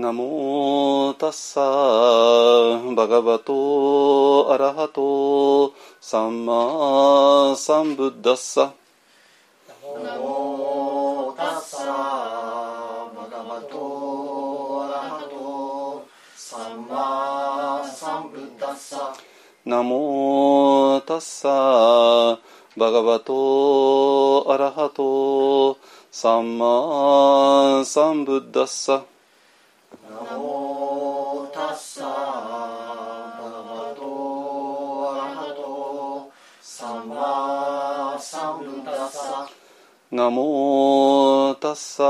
ナモタッサバガバトアラハトサンマサンブッダッサ。ナモタッサバガバトアラハトサンマサンブッダッサ。ナモタッサバガバトアラハトサンマサンブッダッサナモタッサ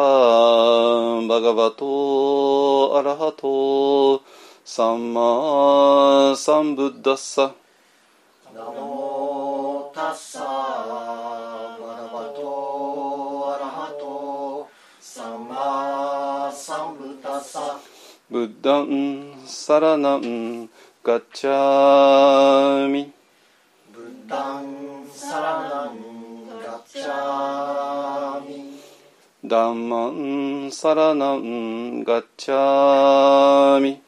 バガバトアラハトサンマサンブッダッサナモタッサバガバトアラハトサンマサンブッダッサブッダンサラナンガッチャミ。ブッダンサラナンダン。マンサラナンガッチャミ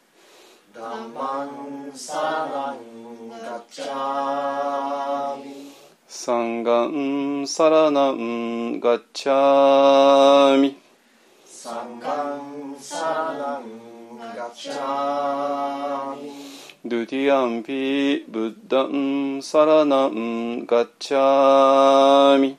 ダマンサラナンガッチャミサン。ガンサラナンガッチャミサン。ガンサラナンガッチャミドゥティアンピブッダンサラナンガッチャミ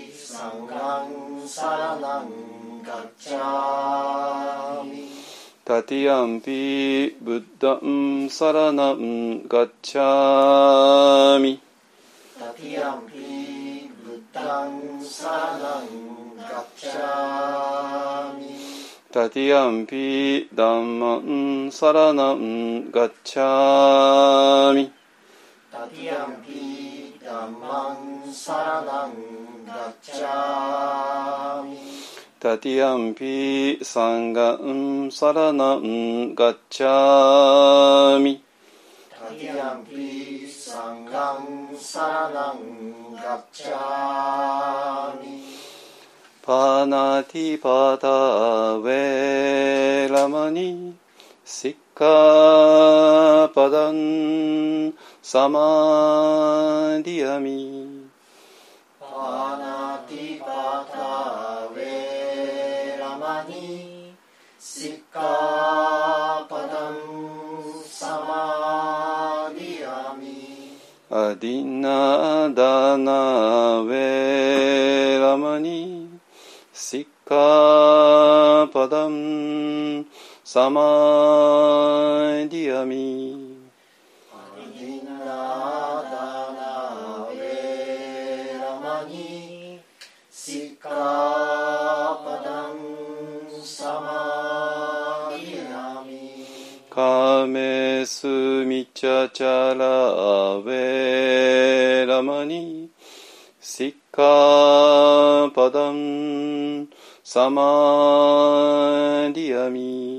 サンガンサラナンガッチャミタティアンピブッダンサラナンガッチャミタティアンピブッダンサラナンガッチャミタティアンピダンマンサラナンガッチャミタティアンピダマンサラナンガッチャミ。タティアンピサンガンサラナンガッチャミタティアンピサンガンサラナンガッチャミパナティパタウェラマニ。シッカパダンサマディアミパナティパタウェラマニシッカパダンサマディアミアディナダナウェラマニシッカパダンサマディアミカメスミチャチャラウェラマニシッカパダンサマディアミ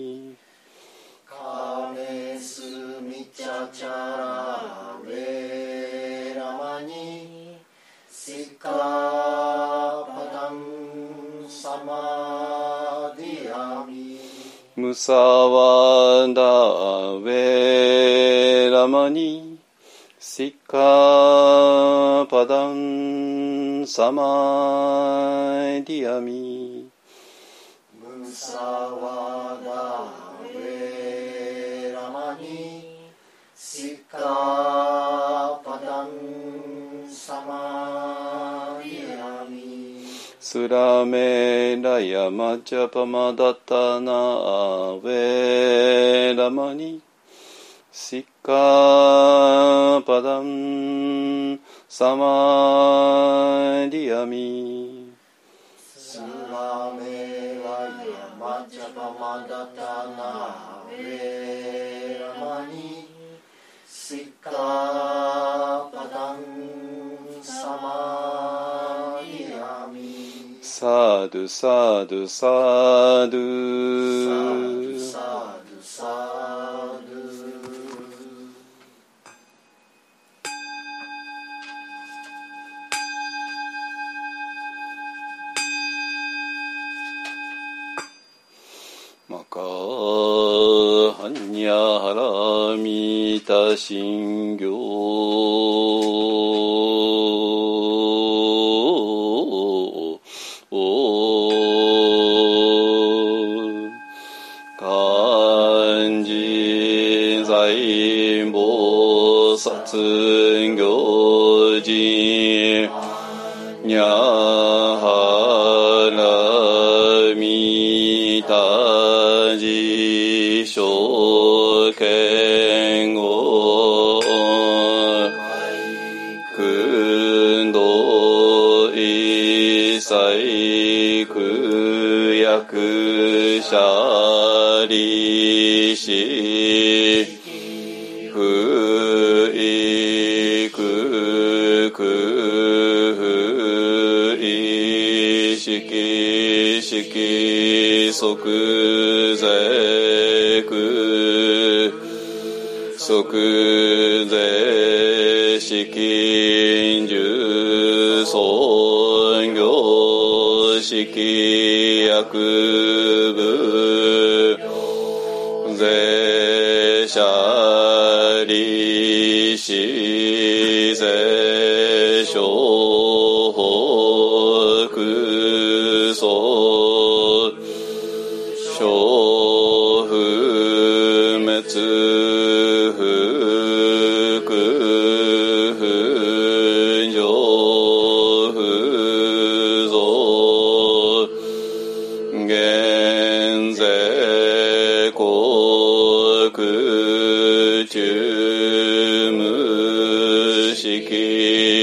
サワダウェラマニシッカパダンサマディアミムサワダウェラマニシカパダンスラメラヤマジャパマダタナアウェラマニシッカパダンサマディアミスラメラヤマチャパマダタナウェラマニ、シカパダンサマイヤミサドゥサドゥサドゥゥサドゥサドゥマカハンニャハラミタシンギョ薩行人にゃはらみたじしょけんごくんどいさいくやくしゃりしふくくふいしきしき即税く即税資金重尊業式薬部税者利子税商法無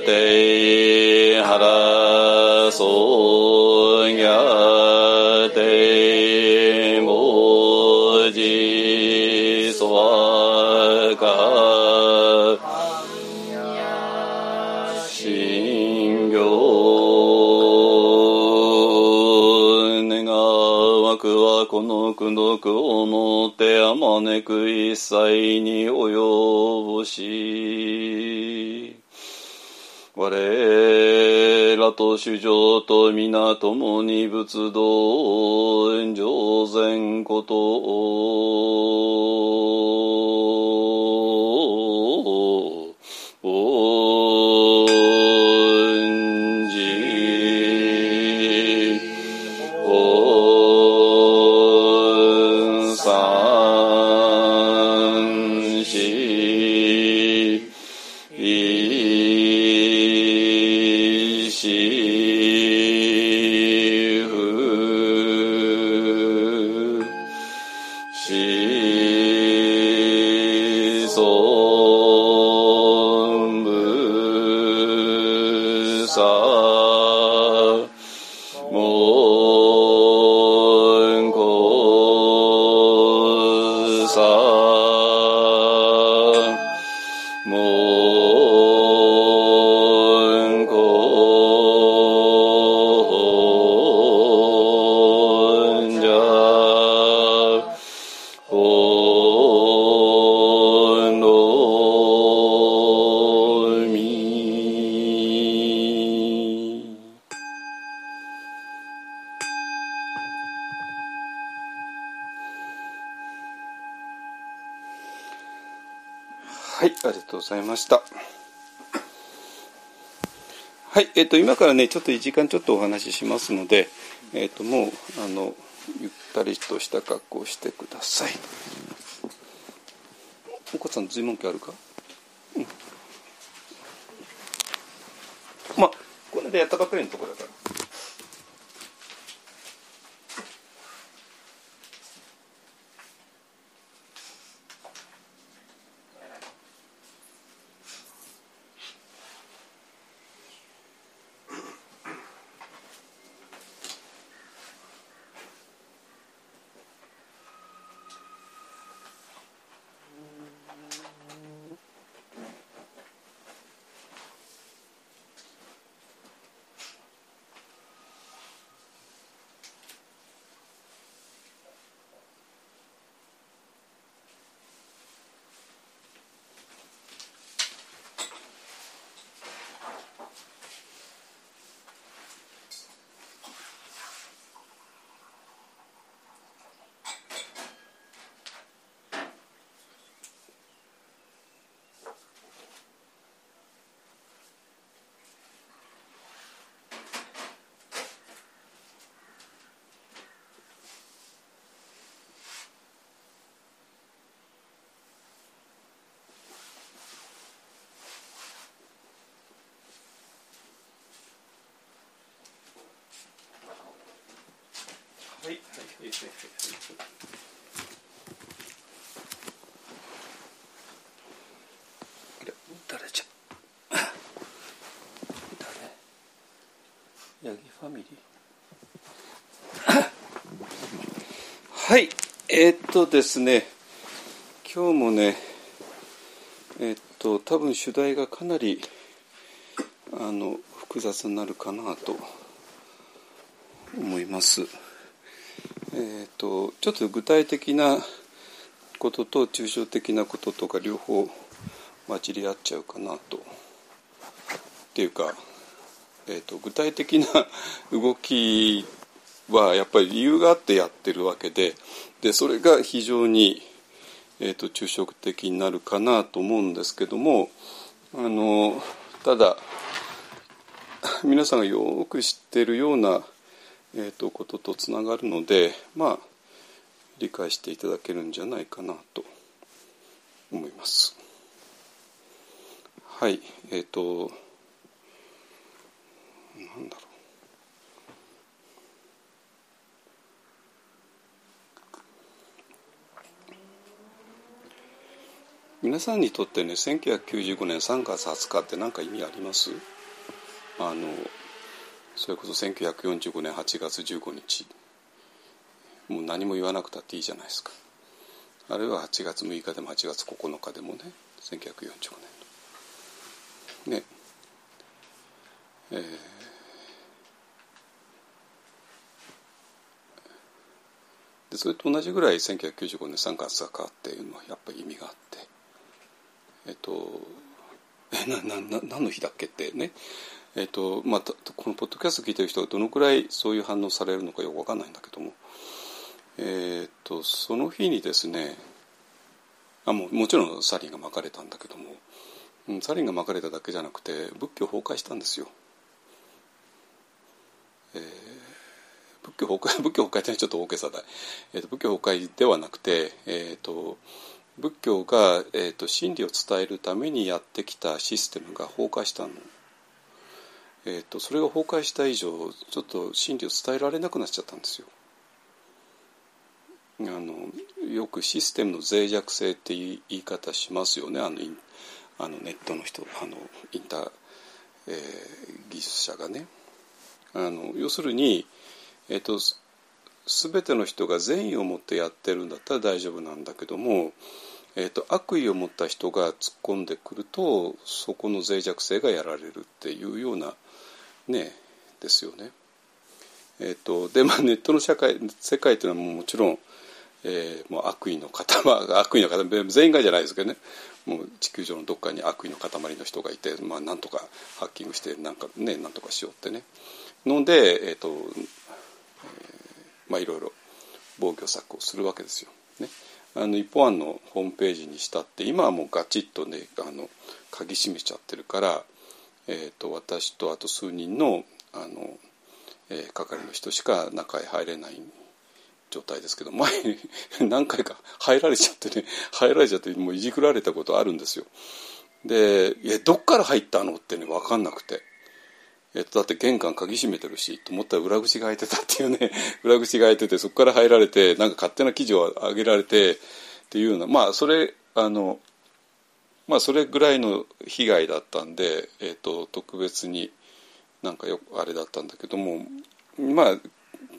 てはらそうがてもじそわか信行願わくはこの苦毒をもってあまねく一切に及ぼし我らと主上と皆共に仏道上善ことえっ、と今からねちょっと1時間ちょっとお話ししますので、えっ、ともうあのゆったりとした格好をしてください。お子さん随文記あるか？うん。まあこれでやったばっかりのところヤギファミリーはいえーっとですね今日もねえーっと多分主題がかなりあの複雑になるかなと思います。えーと、ちょっと具体的なことと抽象的なこととか両方混じり合っちゃうかなと。っていうか、えーと、具体的な 動きはやっぱり理由があってやってるわけででそれが非常に、えーと、と抽象的になるかなと思うんですけどもあのただ 皆さんがよく知ってるようなえーと、こととつながるのでまあ理解していただけるんじゃないかなと思います。はいえっ、ー、となんだろう。皆さんにとってね1995年3月20日って何か意味あります？あのそれこそ1945年8月15日。もう何も言わなくたっていいじゃないですか。あるいは8月6日でも8月9日でもね1945年。ね。えー、でそれと同じぐらい1995年3月かっていうのはやっぱり意味があって。えっとえな何の日だっけってね。えーとまあ、このポッドキャスト聞いてる人がどのくらいそういう反応されるのかよく分かんないんだけども、えーと、その日にですねあももちろんサリンが巻かれたんだけども、うん、サリンが巻かれただけじゃなくて仏教崩壊したんですよ。えー、仏教崩壊 仏教崩壊ってちょっと大げさだ、えーと、仏教崩壊ではなくて、えーと、仏教が、えー、と真理を伝えるためにやってきたシステムが崩壊したの。えーと、それが崩壊した以上ちょっと真理を伝えられなくなっちゃったんですよ。あのよくシステムの脆弱性ってい言い方しますよねあのあのネットの人あのインター、えー、技術者がね。あの要するに、えーと、全ての人が善意を持ってやってるんだったら大丈夫なんだけども、えーと悪意を持った人が突っ込んでくるとそこの脆弱性がやられるっていうようなねですよね。えーと、でまあネットの社会世界というのはももちろん、えー、もう悪意の塊悪意の塊全員がじゃないですけどねもう地球上のどっかに悪意の塊の人がいて、まあ、なんとかハッキングしてなんかねなんとかしようってねので、えーと、まあいろいろ防御策をするわけですよ。ね、あの一方案のホームページにしたって今はもうガチッとねあの鍵閉めちゃってるからえーと、私とあと数人のあの、えー、係の人しか中へ入れない状態ですけど前に 何回か入られちゃってね入られちゃってもういじくられたことあるんですよ。で「えどっから入ったの?」ってね分かんなくて。えっと、だって玄関鍵閉めてるしと思ったら裏口が開いてたっていうね 裏口が開いててそこから入られてなんか勝手な記事を上げられてっていうようなまあそれあのまあそれぐらいの被害だったんで、えーと、特別になんかよあれだったんだけどもまあ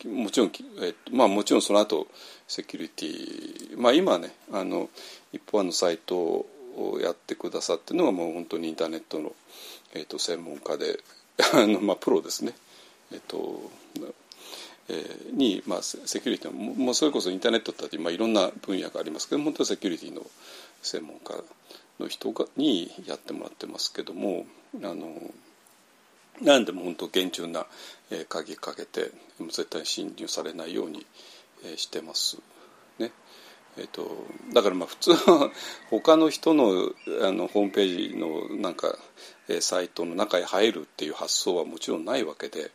もちろん、えーまあ、もちろんその後セキュリティまあ今ねあの一方のサイトをやってくださってるのがもう本当にインターネットの、えーと、専門家で あの、まあ、プロですね。えーとえー、に、まあ、セキュリティももうそれこそインターネットってまあいろんな分野がありますけど本当はセキュリティの専門家の人がにやってもらってますけどもあの何でも本当厳重な、えー、鍵かけて絶対侵入されないように、えー、してますね。えーと、だからまあ普通は他の人のあのホームページのなんか、え、サイトの中へ入るっていう発想はもちろんないわけで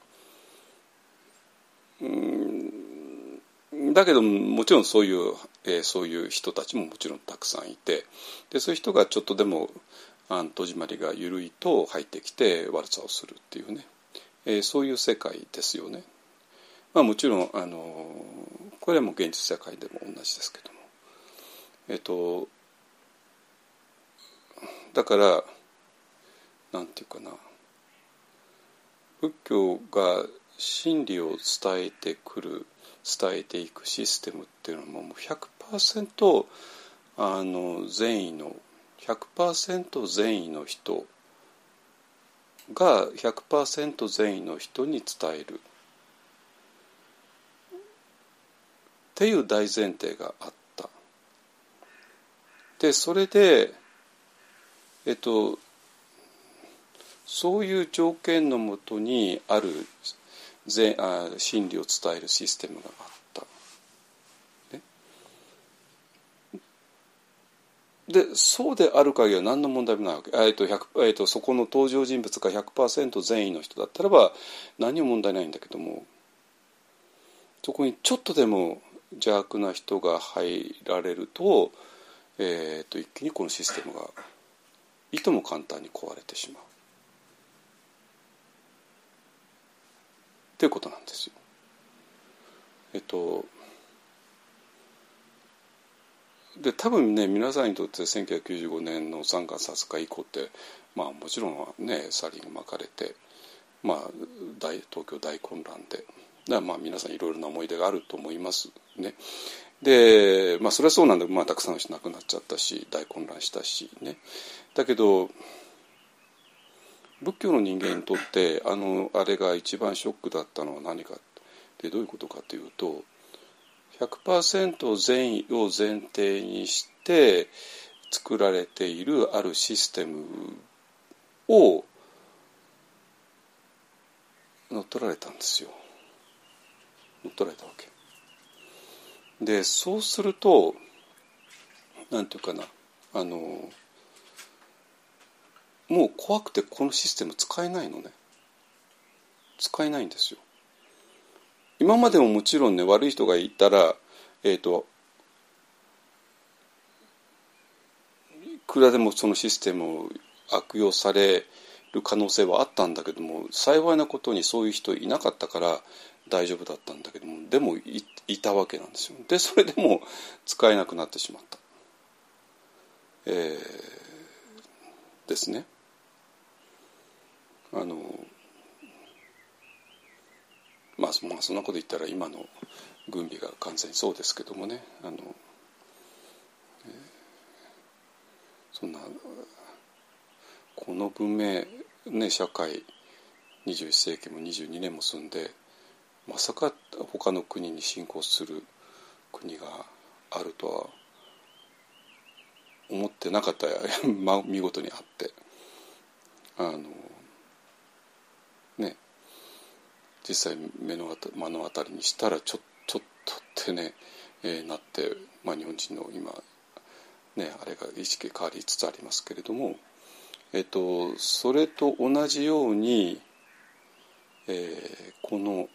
うんだけどもちろんそういう、えー、そういう人たちももちろんたくさんいてでそういう人がちょっとでもあの戸締まりが緩いと入ってきて悪さをするっていうね、えー、そういう世界ですよね。まあ、もちろんあのこれはもう現実世界でも同じですけども。えっ、とだからなんていうかな。仏教が真理を伝えてくる伝えていくシステムっていうのはもう100%あの善意の100%善意の人が100%善意の人に伝える。っていう大前提があった。でそれでえっとそういう条件のもとにある善あ真理を伝えるシステムがあった。ね、でそうである限りは何の問題もないわけ、えーとえーと、そこの登場人物が100%善意の人だったらば何も問題ないんだけどもそこにちょっとでも邪悪な人が入られると,、えー、と一気にこのシステムがいとも簡単に壊れてしまう。っていうことなんですよ。えっとで多分ね皆さんにとって1995年の3月20日以降ってまあもちろんねサリンが巻かれてまあ大東京大混乱でだまあ皆さんいろいろな思い出があると思いますね。でまあそれはそうなんだまあたくさんの人亡くなっちゃったし大混乱したしねだけど仏教の人間にとってあのあれが一番ショックだったのは何かってどういうことかというと100%善意を前提にして作られているあるシステムを乗っ取られたんですよ。乗っ取られたわけ。でそうするとなんていうかなあのもう怖くてこのシステム使えないのね。使えないんですよ。今までももちろんね悪い人がいたらえっ、ー、といくらでもそのシステムを悪用される可能性はあったんだけども幸いなことにそういう人いなかったから大丈夫だったんだけどもでもいたわけなんですよ。でそれでも使えなくなってしまった、えー、ですね。あのまあ、まあそんなこと言ったら今の軍備が完全にそうですけどもね。あの、そんなこの文明、ね、社会21世紀も22年も住んでまさか他の国に侵攻する国があるとは思ってなかった ま見事にあって。あのね実際目の目の当たりにしたらちょっとってね、えー、なって、まあ、日本人の今ねあれが意識変わりつつありますけれども、えっと、それと同じように、えー、この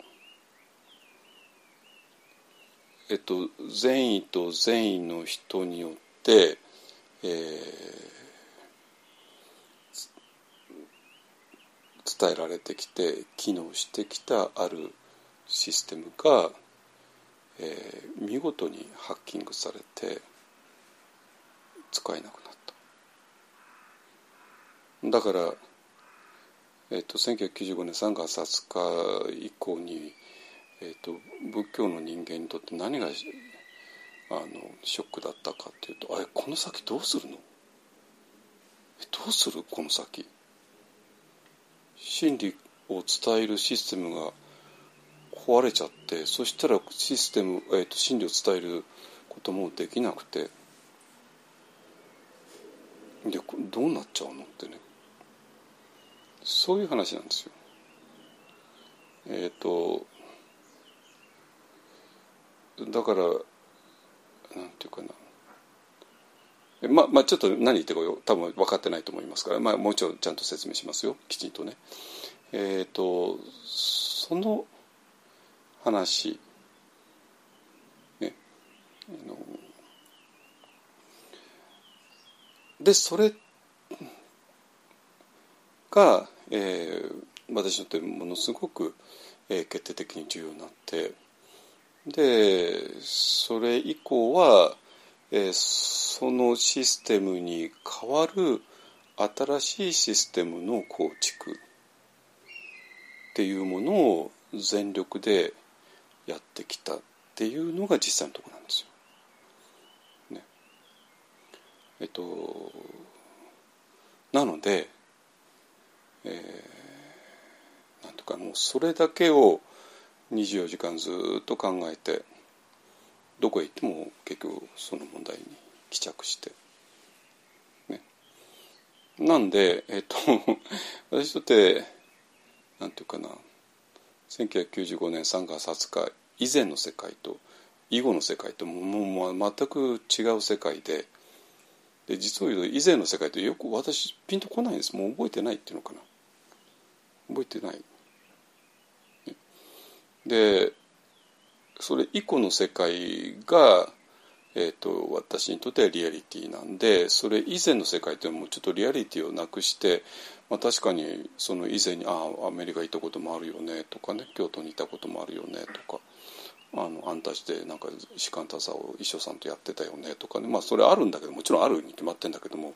えっと善意と善意の人によって、えー、伝えられてきて機能してきたあるシステムが、えー、見事にハッキングされて使えなくなった。だから、えーと、1995年3月20日以降に、えーと、仏教の人間にとって何があのショックだったかっていうとあれこの先どうするの？どうする？この先。真理を伝えるシステムが壊れちゃってそしたらシステム、えーと、真理を伝えることもできなくて。でどうなっちゃうのってね。そういう話なんですよ。えっ、ー、とだからなんていうかな。ままあちょっと何言ってるか多分分かってないと思いますから、まあ、もう一度ちゃんと説明しますよきちんとね。えっ、ー、とその話ねあのでそれが、えー、私にとってものすごく、えー、決定的に重要になってでそれ以降はえー、そのシステムに代わる新しいシステムの構築っていうものを全力でやってきたっていうのが実際のところなんですよ。ね、えっとなので、えなんとかもうそれだけを24時間ずっと考えてどこへ行っても結局その問題に帰着して。ね、なんで、えっと、私にとってなんていうかな。1995年3月20日以前の世界と以後の世界ともう全く違う世界で。で実を言うと以前の世界ってよく私ピンとこないんです。もう覚えてないっていうのかな。覚えてない。でそれ以降の世界が、えーと、私にとってはリアリティなんでそれ以前の世界っていうのもちょっとリアリティをなくして、まあ、確かにその以前にああアメリカ行ったこともあるよねとかね京都にいたこともあるよねとか。あのあんたしてなんか士官多佐を一生さんとやってたよねとかねまあそれあるんだけどもちろんあるに決まってんだけども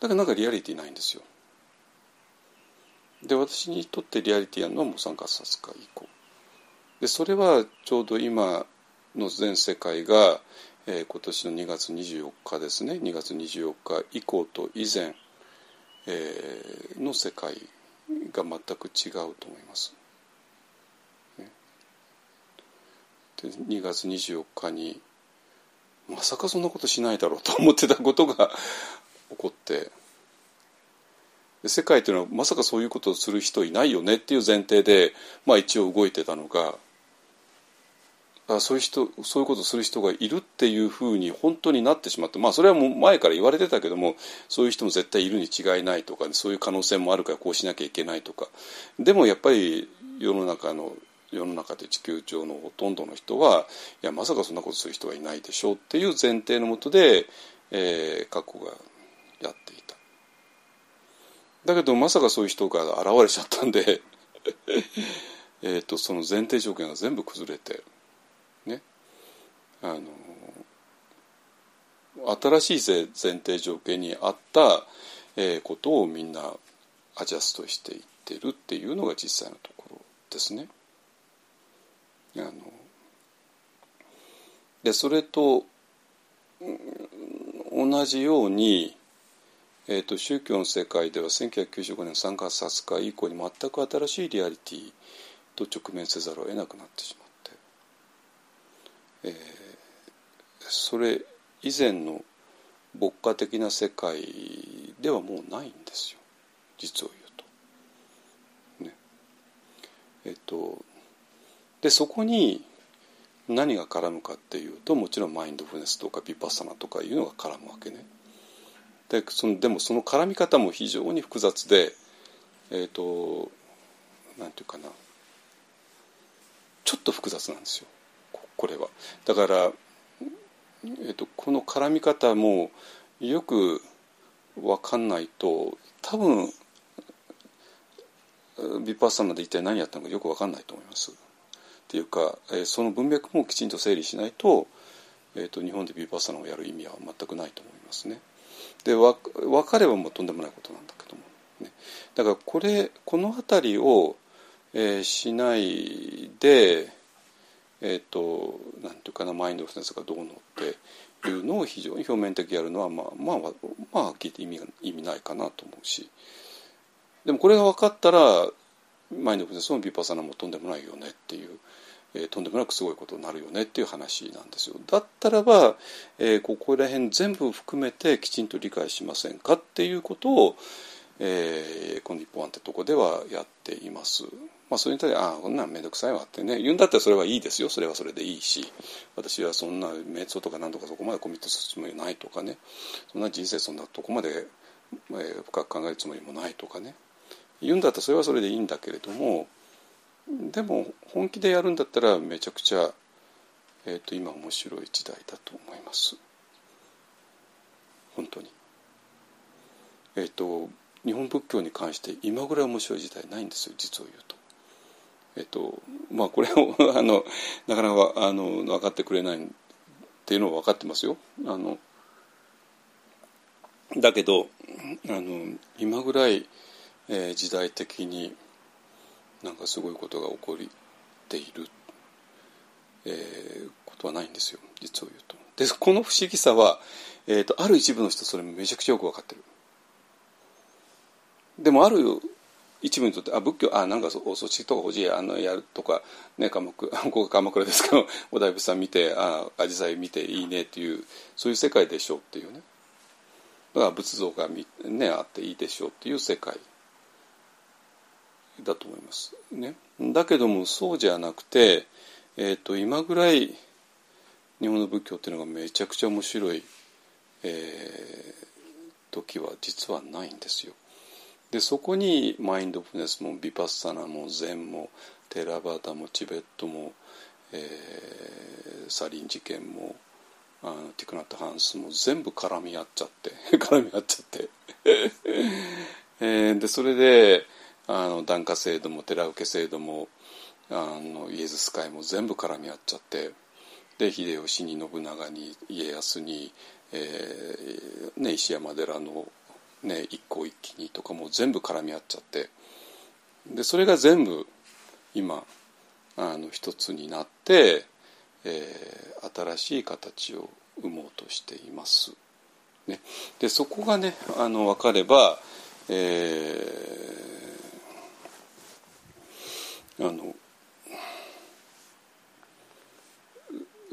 だけどなんかリアリティないんですよ。で私にとってリアリティやるのはもう参加さすか以降。でそれはちょうど今の全世界が、えー、今年の2月24日ですね。2月24日以降と以前、えー、の世界が全く違うと思います。で2月24日にまさかそんなことしないだろうと思ってたことが 起こって。世界というのはまさかそういうことをする人いないよねっていう前提で、まあ、一応動いてたのがあそういう人そういうことをする人がいるっていうふうに本当になってしまってまあそれはもう前から言われてたけどもそういう人も絶対いるに違いないとか、ね、そういう可能性もあるからこうしなきゃいけないとかでもやっぱり世の中の世の中で地球上のほとんどの人はいやまさかそんなことする人はいないでしょうっていう前提のもとで、えー、過去がやっていた。だけどまさかそういう人が現れちゃったんで えとその前提条件が全部崩れてあの新しい前提条件に合った、えー、ことをみんなアジャストしていってるっていうのが実際のところですね。あのでそれと同じように、えーと、宗教の世界では1995年3月20日以降に全く新しいリアリティと直面せざるを得なくなってしまって、えー、それ以前の牧歌的な世界ではもうないんですよ実を言うと。ね、えっ、とでそこに何が絡むかっていうともちろんマインドフルネスとかビパッサナとかいうのが絡むわけね。でそのでもその絡み方も非常に複雑でえっ、ー、となんていうかなちょっと複雑なんですよこれは。だから、えーと、この絡み方もよく分かんないと多分ビパッサナで一体何やったのかよく分かんないと思います。っていうか、えー、その文脈もきちんと整理しないと,、えーと、日本でビーパッサナをやる意味は全くないと思いますね。で分かればもうとんでもないことなんだけども、ね、だからこれこの辺りを、えー、しないでえ、ー、となんていうかなマインドフルネスがどうのっていうのを非常に表面的やるのはまあまあまあ聞いて意味意味ないかなと思うしでもこれが分かったらマインドフルネスのビパーサナもとんでもないよねっていうえー、とんでもなくすごいことになるよねっていう話なんですよ。だったらば、えー、ここら辺全部含めてきちんと理解しませんかっていうことを、えー、この日本案ってとこではやっています。まあ、それに対して「ああこんなん面倒くさいわ」ってね言うんだったらそれはいいですよ。それはそれでいいし。私はそんな瞑想とか何とかそこまでコミットするつもりないとかね。そんな人生そんなとこまで、えー、深く考えるつもりもないとかね。言うんだったらそれはそれでいいんだけれどもでも本気でやるんだったらめちゃくちゃ、えーと、今面白い時代だと思います。本当に。えっ、ー、と日本仏教に関して今ぐらい面白い時代ないんですよ実を言うと。えっ、とまあこれを あのなかなかあの分かってくれないっていうのは分かってますよあのだけどあの今ぐらい、えー、時代的になんかすごいことが起こっている、えー、ことはないんですよ実を言うと。でこの不思議さは、えーと、ある一部の人それめちゃくちゃよく分かってる。でもある一部にとってあ仏教あなんかそそっちとかほじあのやるとか、ね、鎌倉 ここが鎌倉ですけど お大仏さん見てあアジサイ見ていいねっていうそういう世界でしょうっていうねだから仏像が、ね、あっていいでしょうっていう世界だと思います。ね、だけどもそうじゃなくて、えーと、今ぐらい日本の仏教っていうのがめちゃくちゃ面白い、えー、時は実はないんですよ。でそこにマインドフネスもビパッサナも禅もテラバータもチベットも、えー、サリン事件もあのティクナット・ハンスも全部絡み合っちゃって 絡み合っちゃって。えー、でそれであの檀家制度も寺受け制度もあのイエズス会も全部絡み合っちゃって。で秀吉に信長に家康に、えーね、石山寺の、ね、一向一揆にとかも全部絡み合っちゃってでそれが全部今あの一つになって、えー、新しい形を生もうとしています。ね、でそこがねあの分かれば、えーあの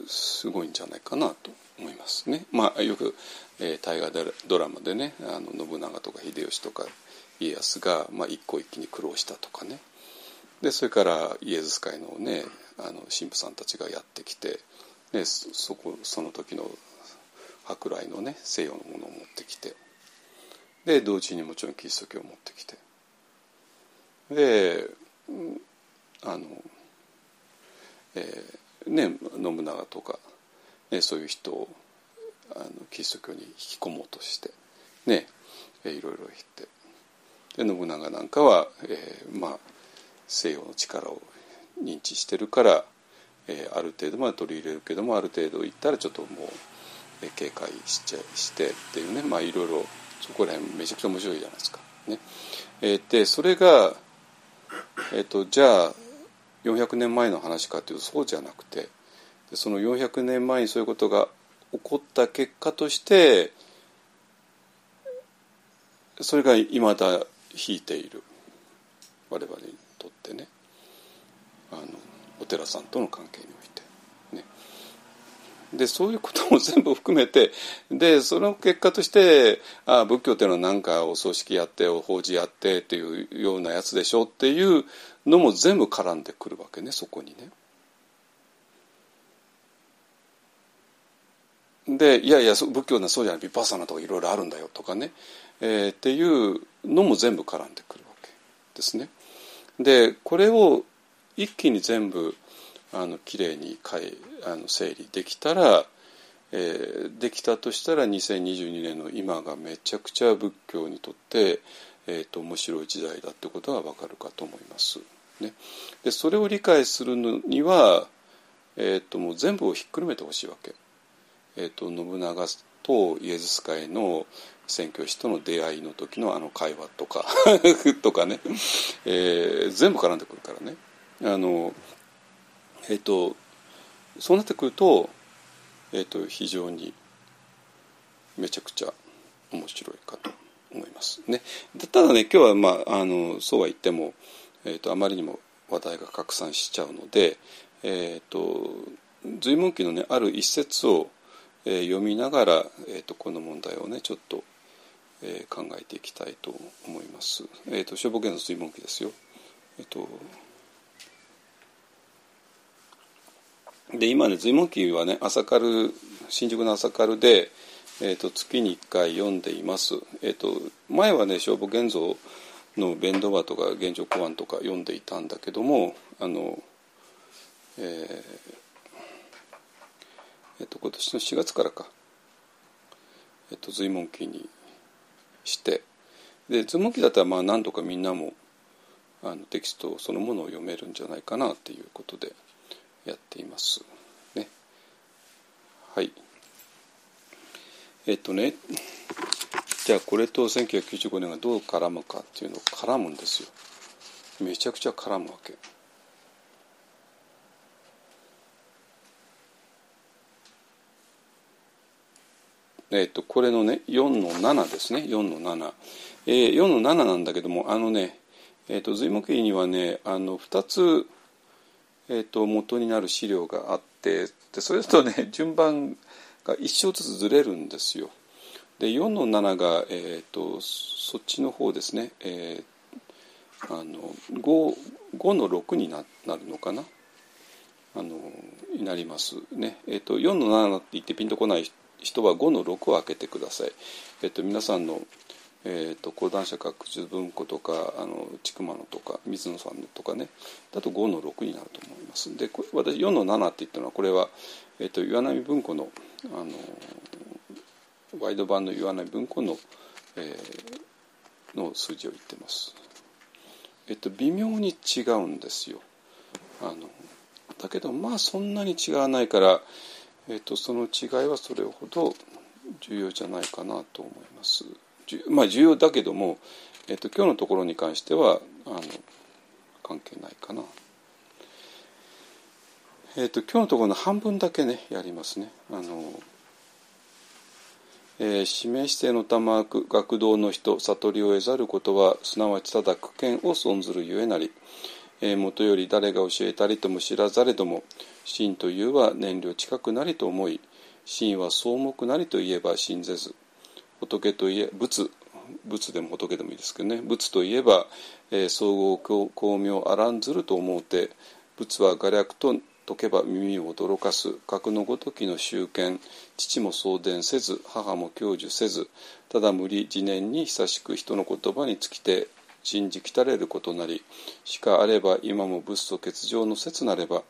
すごいんじゃないかなと思いますね。まあよく、えー、大河ドラマでねあの信長とか秀吉とか家康が、まあ、一個一気に苦労したとかね。でそれからイエズス会のねあの神父さんたちがやってきて、ね、そこその時の舶来のね西洋のものを持ってきて。で同時にもちろんキリスト教を持ってきて。であの、えー、ね信長とか、ね、そういう人をあのキリスト教に引き込もうとしてね、え、いろいろ言ってで信長なんかは、えー、まあ西洋の力を認知してるから、えー、ある程度まで取り入れるけどもある程度いったらちょっともう、えー、警戒しちゃしてっていうねまあいろいろそこら辺めちゃくちゃ面白いじゃないですか。ねえー、でそれが、えーと、とじゃあ400年前の話かというとそうじゃなくてその400年前にそういうことが起こった結果としてそれがいまだ引いている我々にとってねあのお寺さんとの関係においてね。でそういうことも全部含めてでその結果としてあ仏教っていうのは何かお葬式やってお法事やってっていうようなやつでしょっていうのも全部絡んでくるわけねそこにね。でいやいや仏教はそうじゃないビパッサナとかいろいろあるんだよとかね、えー、っていうのも全部絡んでくるわけですね。でこれを一気に全部あのきれいにいあの整理できたら、えー、できたとしたら2022年の今がめちゃくちゃ仏教にとって、えーと、面白い時代だってことがわかるかと思います。ね、でそれを理解するのには、えーと、もう全部をひっくるめてほしいわけ。えーと、信長とイエズス会の宣教師との出会いの時のあの会話とか とかね、えー、全部絡んでくるからね。あのえっ、とそうなってくると,、えーと、非常にめちゃくちゃ面白いかと思いますね。ただね今日は、まあ、あのそうは言っても、えーと、あまりにも話題が拡散しちゃうので、えーと、随文記のねある一節を、えー、読みながら、えー、とこの問題をねちょっと、えー、考えていきたいと思います。えー、と消防権の随文記ですよ。えー、とで今ね随文記はね朝カル新宿の朝カルで、えーと、月に1回読んでいます。えーと、前はね消防現像の弁当場とか現状公安とか読んでいたんだけどもあの、えーえーと、今年の4月からか、えー、と随文記にしてで随文記だったらまあ何とかみんなもあのテキストそのものを読めるんじゃないかなっていうことでやっています。ね。はい。えっとね、じゃあこれと1995年がどう絡むかっていうのを絡むんですよ。めちゃくちゃ絡むわけ。えっと、これのね4の7ですね4の7、えー、4の7なんだけどもあのねえーと、随文記にはねあの2つ、えーと、元になる資料があってでそれとね順番が1章ずつずれるんですよ。で4の7が、えーと、そっちの方ですね、えー、あの 5, 5の6にななるのかな？あのになりますね。えー、と4の7って言ってピンとこない人は5の6を開けてください。えー、と皆さんのえーと、講談社学術文庫とかあの筑馬のとか水野さんのとかねだと5の6になると思いますで私4の7って言ったのはこれは、えーと、岩波文庫のあのワイド版の岩波文庫の,、えー、の数字を言ってます。えっ、ー、と微妙に違うんですよ。あのだけどまあそんなに違わないから、えーとその違いはそれほど重要じゃないかなと思います。まあ重要だけども、えっと、今日のところに関してはあの関係ないかな。えっと、今日のところの半分だけねやりますね。あのえー、指名指定の玉学童の人悟りを得ざることはすなわちただ苦見を損ずるゆえなり、えー、もとより誰が教えたりとも知らざれども真というは燃料近くなりと思い真は草木なりといえば信ぜず仏といえ仏仏でも仏でもいいですけどね。仏といえば、えー、総合巧妙あらんずると思うて仏は画略と解けば耳を驚かす。格のごときの集権父も送電せず母も享受せずただ無理自念に久しく人の言葉に尽きて信じきたれることなりしかあれば今も仏と欠場の説なれば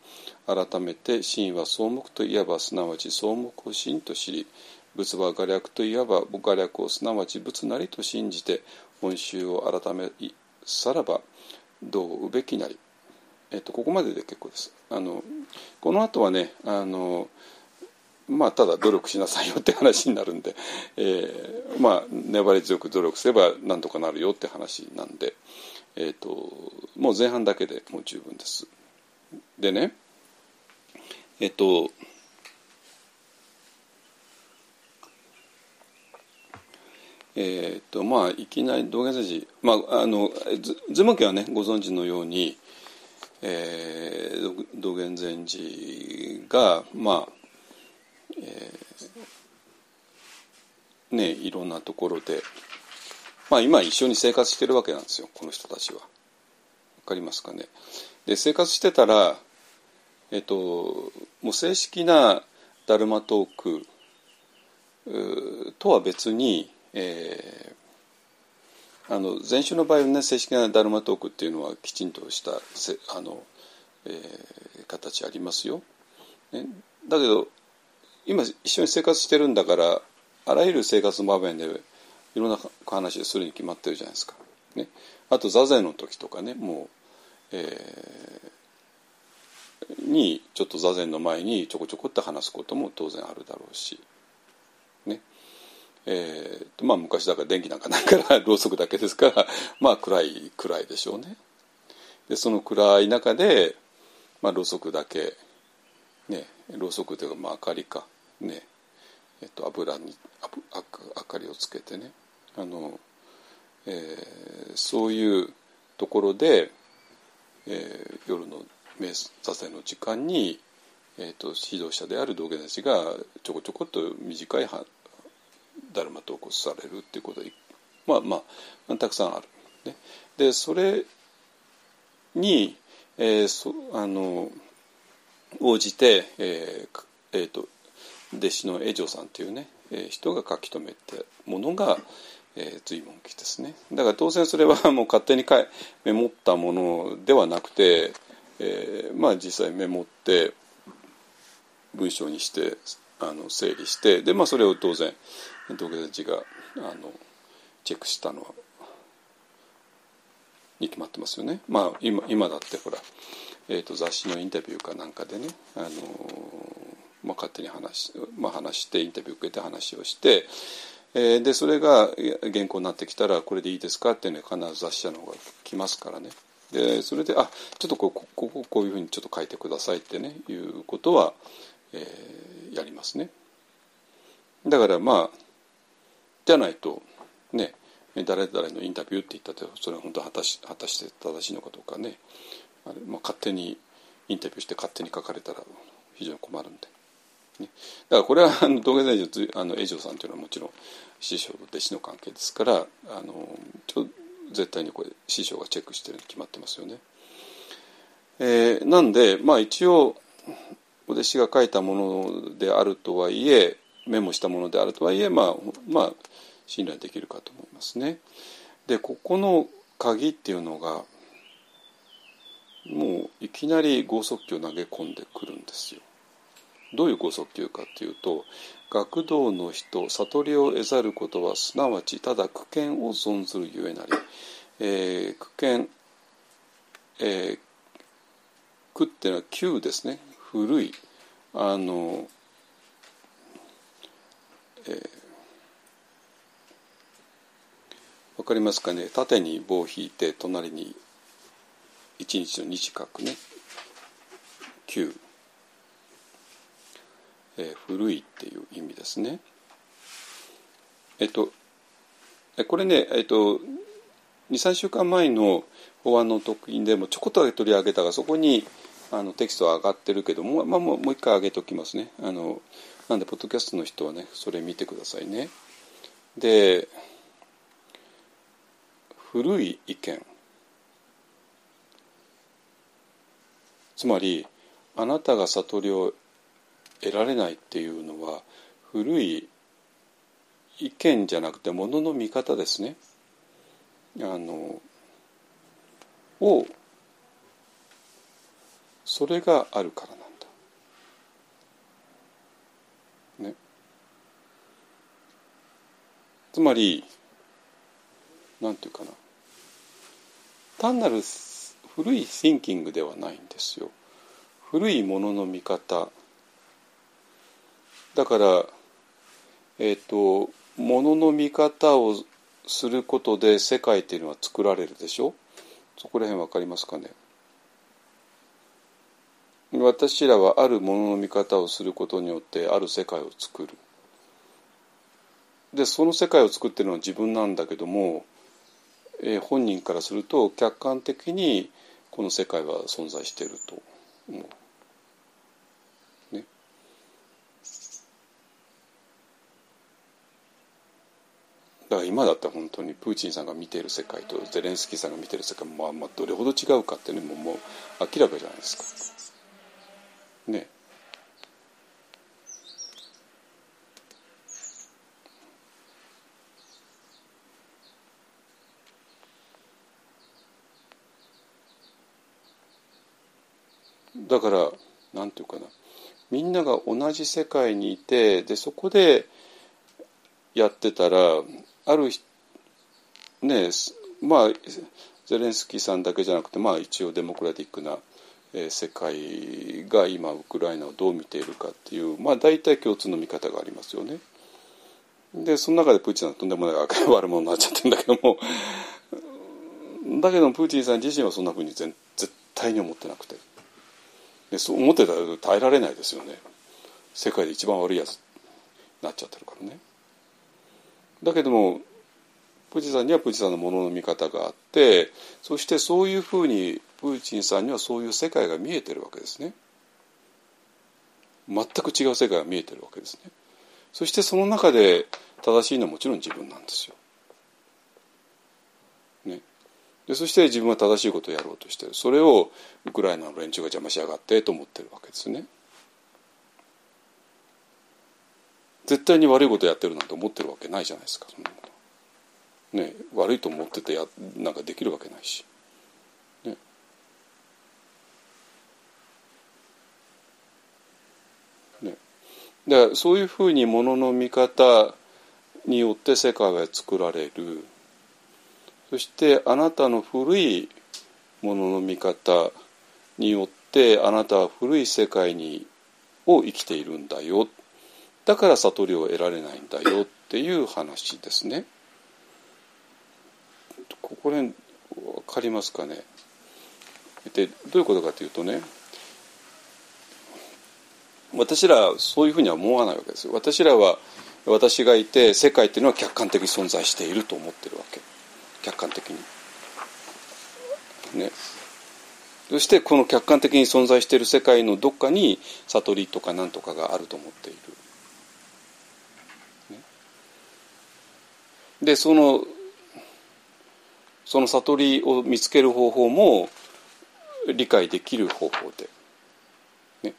改めて真は草木といえばすなわち草木を真と知り仏は画略といわば画略をすなわち仏なりと信じて本宗を改めさらばどううべきなり、えっと、ここまでで結構です。あのこの後はねあのまあただ努力しなさいよって話になるんで、えー、まあ粘り強く努力すればなんとかなるよって話なんで、えーともう前半だけでもう十分です。でねえっ、とえーとまあ、いきなり道元寺、まあ、あの図文家はねご存知のように、えー、道元禅師がまあ、えー、ねいろんなところで、まあ、今一緒に生活してるわけなんですよこの人たちは。わかりますかね。で生活してたら、えっ、ともう正式なダルマトークとは別にえー、あの前週の場合はね正式なダルマトークっていうのはきちんとしたあの、えー、形ありますよ。ね、だけど今一緒に生活してるんだからあらゆる生活の場面でいろんな話でするに決まってるじゃないですか。ね、あと座禅の時とかねもう、えー、にちょっと座禅の前にちょこちょこって話すことも当然あるだろうし。ねえーまあ、昔だから電気なんかないから ろうそくだけですからまあ暗い暗いでしょうね。でその暗い中で、まあ、ろうそくだけ、ね、ろうそくというか、まあ、明かりか、ねえっと、油に明かりをつけてねあの、えー、そういうところで、えー、夜の瞑座禅の時間に、えーと、指導者である道元たちがちょこちょこっと短いダルマ投稿されるっていうことはまあまあたくさんある。ね、でそれに、えー、そあの応じて、えーえーと、弟子の江城さんっていうね、えー、人が書き留めたものが、えー、随文記ですねだから当然それはもう勝手にメモったものではなくて、えー、まあ実際メモって文章にしてあの整理してで、まあ、それを当然土下座があのチェックしたのはに決まってますよね。まあ今今だってほら、えーと、雑誌のインタビューかなんかでね、あのまあ、勝手に話,、まあ、話してインタビュー受けて話をして、えー、でそれが原稿になってきたらこれでいいですかってね必ず雑誌社の方が来ますからね。でそれであちょっとこここここういうふうにちょっと書いてくださいってねいうことは、えー、やりますね。だからまあじゃないとね誰々のインタビューって言ったってそれは本当果たし果たして正しいのかどうかねあれ、まあ、勝手にインタビューして勝手に書かれたら非常に困るんで、ね、だからこれは道元大臣あの永城さんというのはもちろん師匠と弟子の関係ですからあのちょ絶対にこれ師匠がチェックしてるに決まってますよね。えー、なんでまあ一応お弟子が書いたものであるとはいえメモしたものであるとはいえまあまあ信頼できるかと思いますね。でここの鍵っていうのがもういきなり剛速球を投げ込んでくるんですよ。どういう剛速球かっていうと学童の人悟りを得ざることはすなわちただ苦見を存ずるゆえなり、えー、苦見、えー、苦っていうのは旧ですね。古い。あの、えー、わかりますかね。縦に棒を引いて隣に一日の日書くね。旧、えー、古いっていう意味ですね。えっとこれねえっと23週間前の法案の特訓でもちょこっと取り上げたがそこにあのテキストは上がってるけども、まあ、もうもう一回上げておきますね。あのなんでポッドキャストの人はねそれ見てくださいね。で古い意見。つまりあなたが悟りを得られないっていうのは古い意見じゃなくてものの見方ですねあのをそれがあるからなんだ。ね。つまりなんていうかな単なる古い thinking ではないんですよ。古いものの見方だからえっ、ー、とものの見方をすることで世界っていうのは作られるでしょ？そこら辺わかりますかね？私らはあるものの見方をすることによってある世界を作る。でその世界を作ってるのは自分なんだけども、えー、本人からすると客観的にこの世界は存在していると思う。だから今だったら本当にプーチンさんが見ている世界とゼレンスキーさんが見ている世界も、まあ、どれほど違うかっていうのももう明らかじゃないですか。ねだからなんていうかなみんなが同じ世界にいてでそこでやってたらあるねまあゼレンスキーさんだけじゃなくてまあ一応デモクラティックな世界が今ウクライナをどう見ているかっていうまあ大体共通の見方がありますよね。でその中でプーチンはとんでもない悪者になっちゃってるんだけどもだけどプーチンさん自身はそんなふうに絶対に思ってなくてでそう思ってたら耐えられないですよね世界で一番悪いやつになっちゃってるからね。だけどもプーチンさんにはプーチンさんのものの見方があってそしてそういうふうにプーチンさんにはそういう世界が見えてるわけですね。全く違う世界が見えてるわけですね。そしてその中で正しいのはもちろん自分なんですよ、ね、でそして自分は正しいことをやろうとしてる。それをウクライナの連中が邪魔しやがってと思ってるわけですね。絶対に悪いことやってるなんて思ってるわけないじゃないですか。そんなものね悪いと思っててやなんかできるわけないし。だからそういうふうにものの見方によって世界は作られる。そしてあなたの古いものの見方によってあなたは古い世界にを生きているんだよ。だから悟りを得られないんだよっていう話ですね。ここで分かりますかね？でどういうことかというとね私らそういうふうには思わないわけですよ。私らは私がいて世界っていうのは客観的に存在していると思ってるわけ客観的に。ね。そしてこの客観的に存在している世界のどっかに悟りとか何とかがあると思っている。でそのその悟りを見つける方法も理解できる方法で、ね、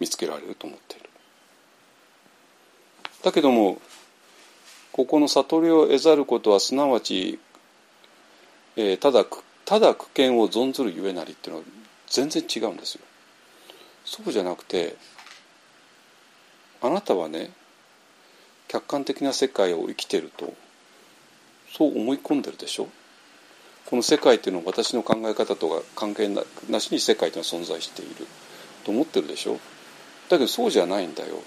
見つけられると思っている。だけどもここの悟りを得ざることはすなわち、えー、ただただ苦見を存ずるゆえなりっていうのは全然違うんですよ。そうじゃなくてあなたはね客観的な世界を生きてるとそう思い込んでるでしょ？この世界っていうのは私の考え方とか関係なしに世界というのは存在している。と思ってるでしょ？だけどそうじゃないんだよ。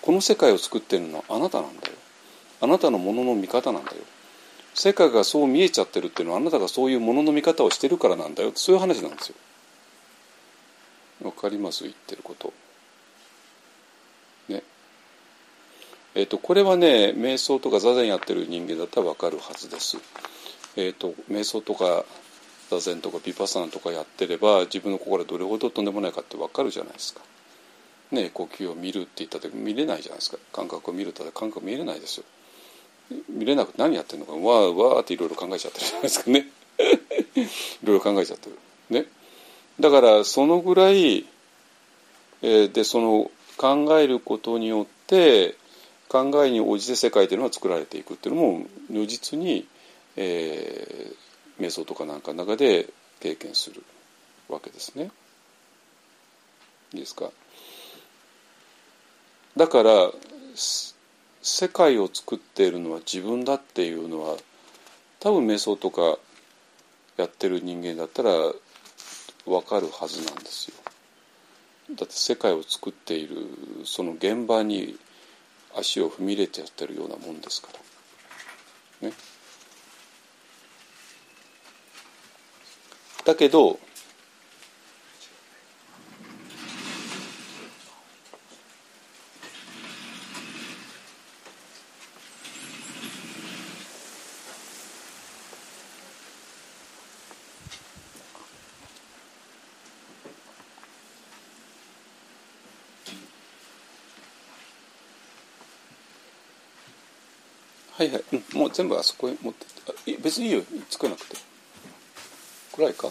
この世界を作ってるのはあなたなんだよ。あなたのものの見方なんだよ。世界がそう見えちゃってるっていうのはあなたがそういうものの見方をしてるからなんだよ。そういう話なんですよ。わかります？言ってること。ね。え、ー、とこれはね瞑想とか座禅やってる人間だったらわかるはずです。えっ、ー、と瞑想とか座禅とかビパサナとかやってれば自分の心がどれほどとんでもないかってわかるじゃないですか。ね呼吸を見るって言った時見れないじゃないですか感覚を見るって感覚見れないですよ。見れなくて何やってるのかわーわーっていろいろ考えちゃってるじゃないですかね いろいろ考えちゃってるねだからそのぐらい、えー、でその考えることによって考えに応じて世界というのは作られていくっていうのも如実に、えー、瞑想とかなんかの中で経験するわけですね。いいですか？だから世界を作っているのは自分だっていうのは多分瞑想とかやってる人間だったら分かるはずなんですよ。だって世界を作っているその現場に足を踏み入れてやってるようなもんですから。ね。だけどはいはい、うん、もう全部あそこへ持ってって別にいいよ作らなくて。暗いか？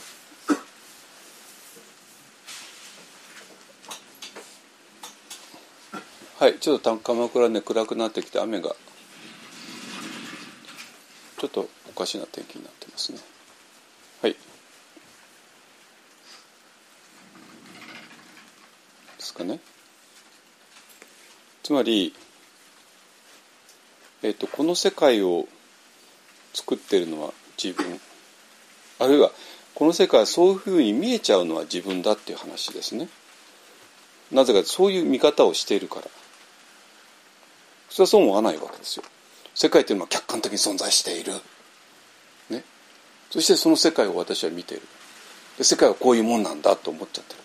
はいちょっと鎌倉ね暗くなってきて雨が。ちょっとおかしな天気になってますね。はい。ですかね。つまりえーと、この世界を作ってるのは自分あるいはこの世界はそういうふうに見えちゃうのは自分だっていう話ですね。なぜかそういう見方をしているからそれはそう思わないわけですよ。世界っていうのは客観的に存在している。ね。そしてその世界を私は見ている。で世界はこういうもんなんだと思っちゃってる。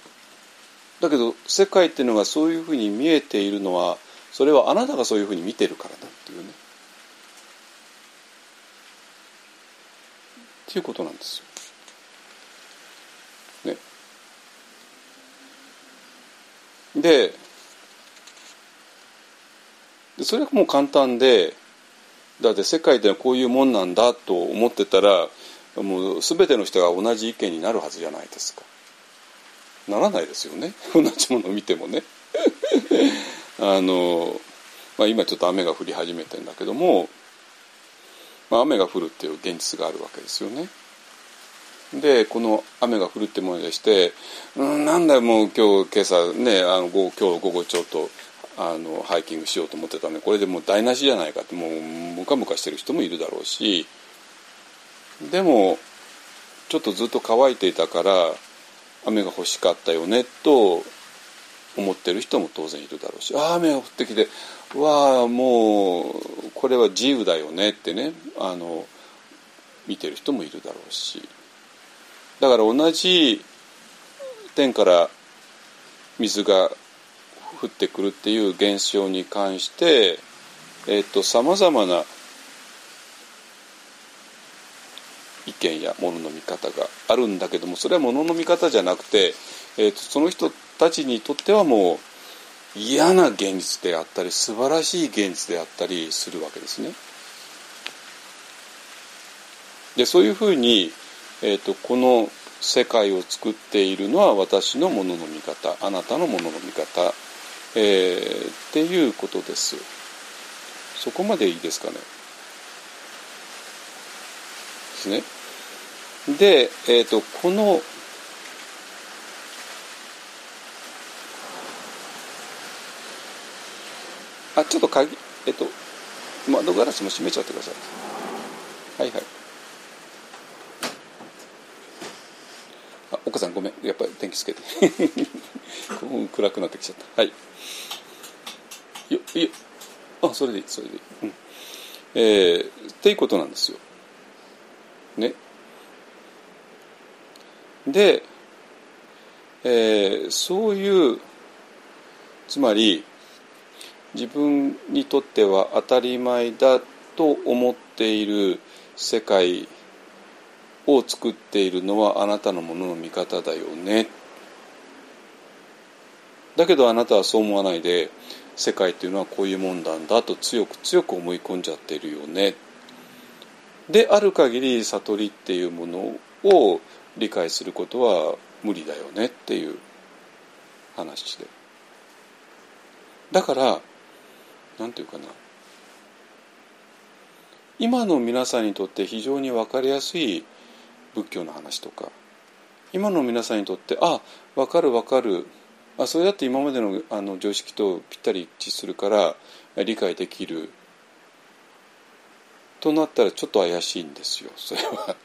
だけど世界っていうのがそういうふうに見えているのはそれはあなたがそういうふうに見てるからだっていうね。っていうことなんですよ。ね。ででそれはもう簡単でだって世界ではこういうもんなんだと思ってたらもう全ての人が同じ意見になるはずじゃないですか。ならないですよね 同じものを見てもね。あの、まあ、今ちょっと雨が降り始めてんだけどもまあ、雨が降るっていう現実があるわけですよね。でこの雨が降るってものでして「うんなんだよもう今日今朝ねあの今日午後ちょっとあのハイキングしようと思ってたのにこれでもう台無しじゃないかってもうムカムカしてる人もいるだろうしでもちょっとずっと乾いていたから雨が欲しかったよねと思ってる人も当然いるだろうし雨が降ってきてわあもうこれは自由だよねってねあの見てる人もいるだろうし。だから同じ天から水が降ってくるっていう現象に関してさまざまな意見やものの見方があるんだけどもそれはものの見方じゃなくて、えーと、その人たちにとってはもう嫌な現実であったり素晴らしい現実であったりするわけですね。でそういうふうに、えーと、この世界を作っているのは私のものの見方あなたのものの見方、えー、っていうことです。そこまでいいですかね。ですね。で、えーと、このあちょっと鍵えっ、と窓ガラスも閉めちゃってください。はいはい。あ岡さんごめん。やっぱり電気つけて。暗くなってきちゃった。はい。よよあそれでいいそれでいい、うん、えー、っていうことなんですよ。ね。で、えー、そういうつまり自分にとっては当たり前だと思っている世界を作っているのはあなたのものの見方だよね。だけどあなたはそう思わないで世界っていうのはこういうもんなんだと強く強く思い込んじゃっているよね。である限り悟りっていうものを理解することは無理だよねっていう話で。だから何て言うかな。今の皆さんにとって非常に分かりやすい仏教の話とか。今の皆さんにとってあ分かる分かる。あそれだって今までのあの常識とぴったり一致するから理解できる。となったらちょっと怪しいんですよそれは。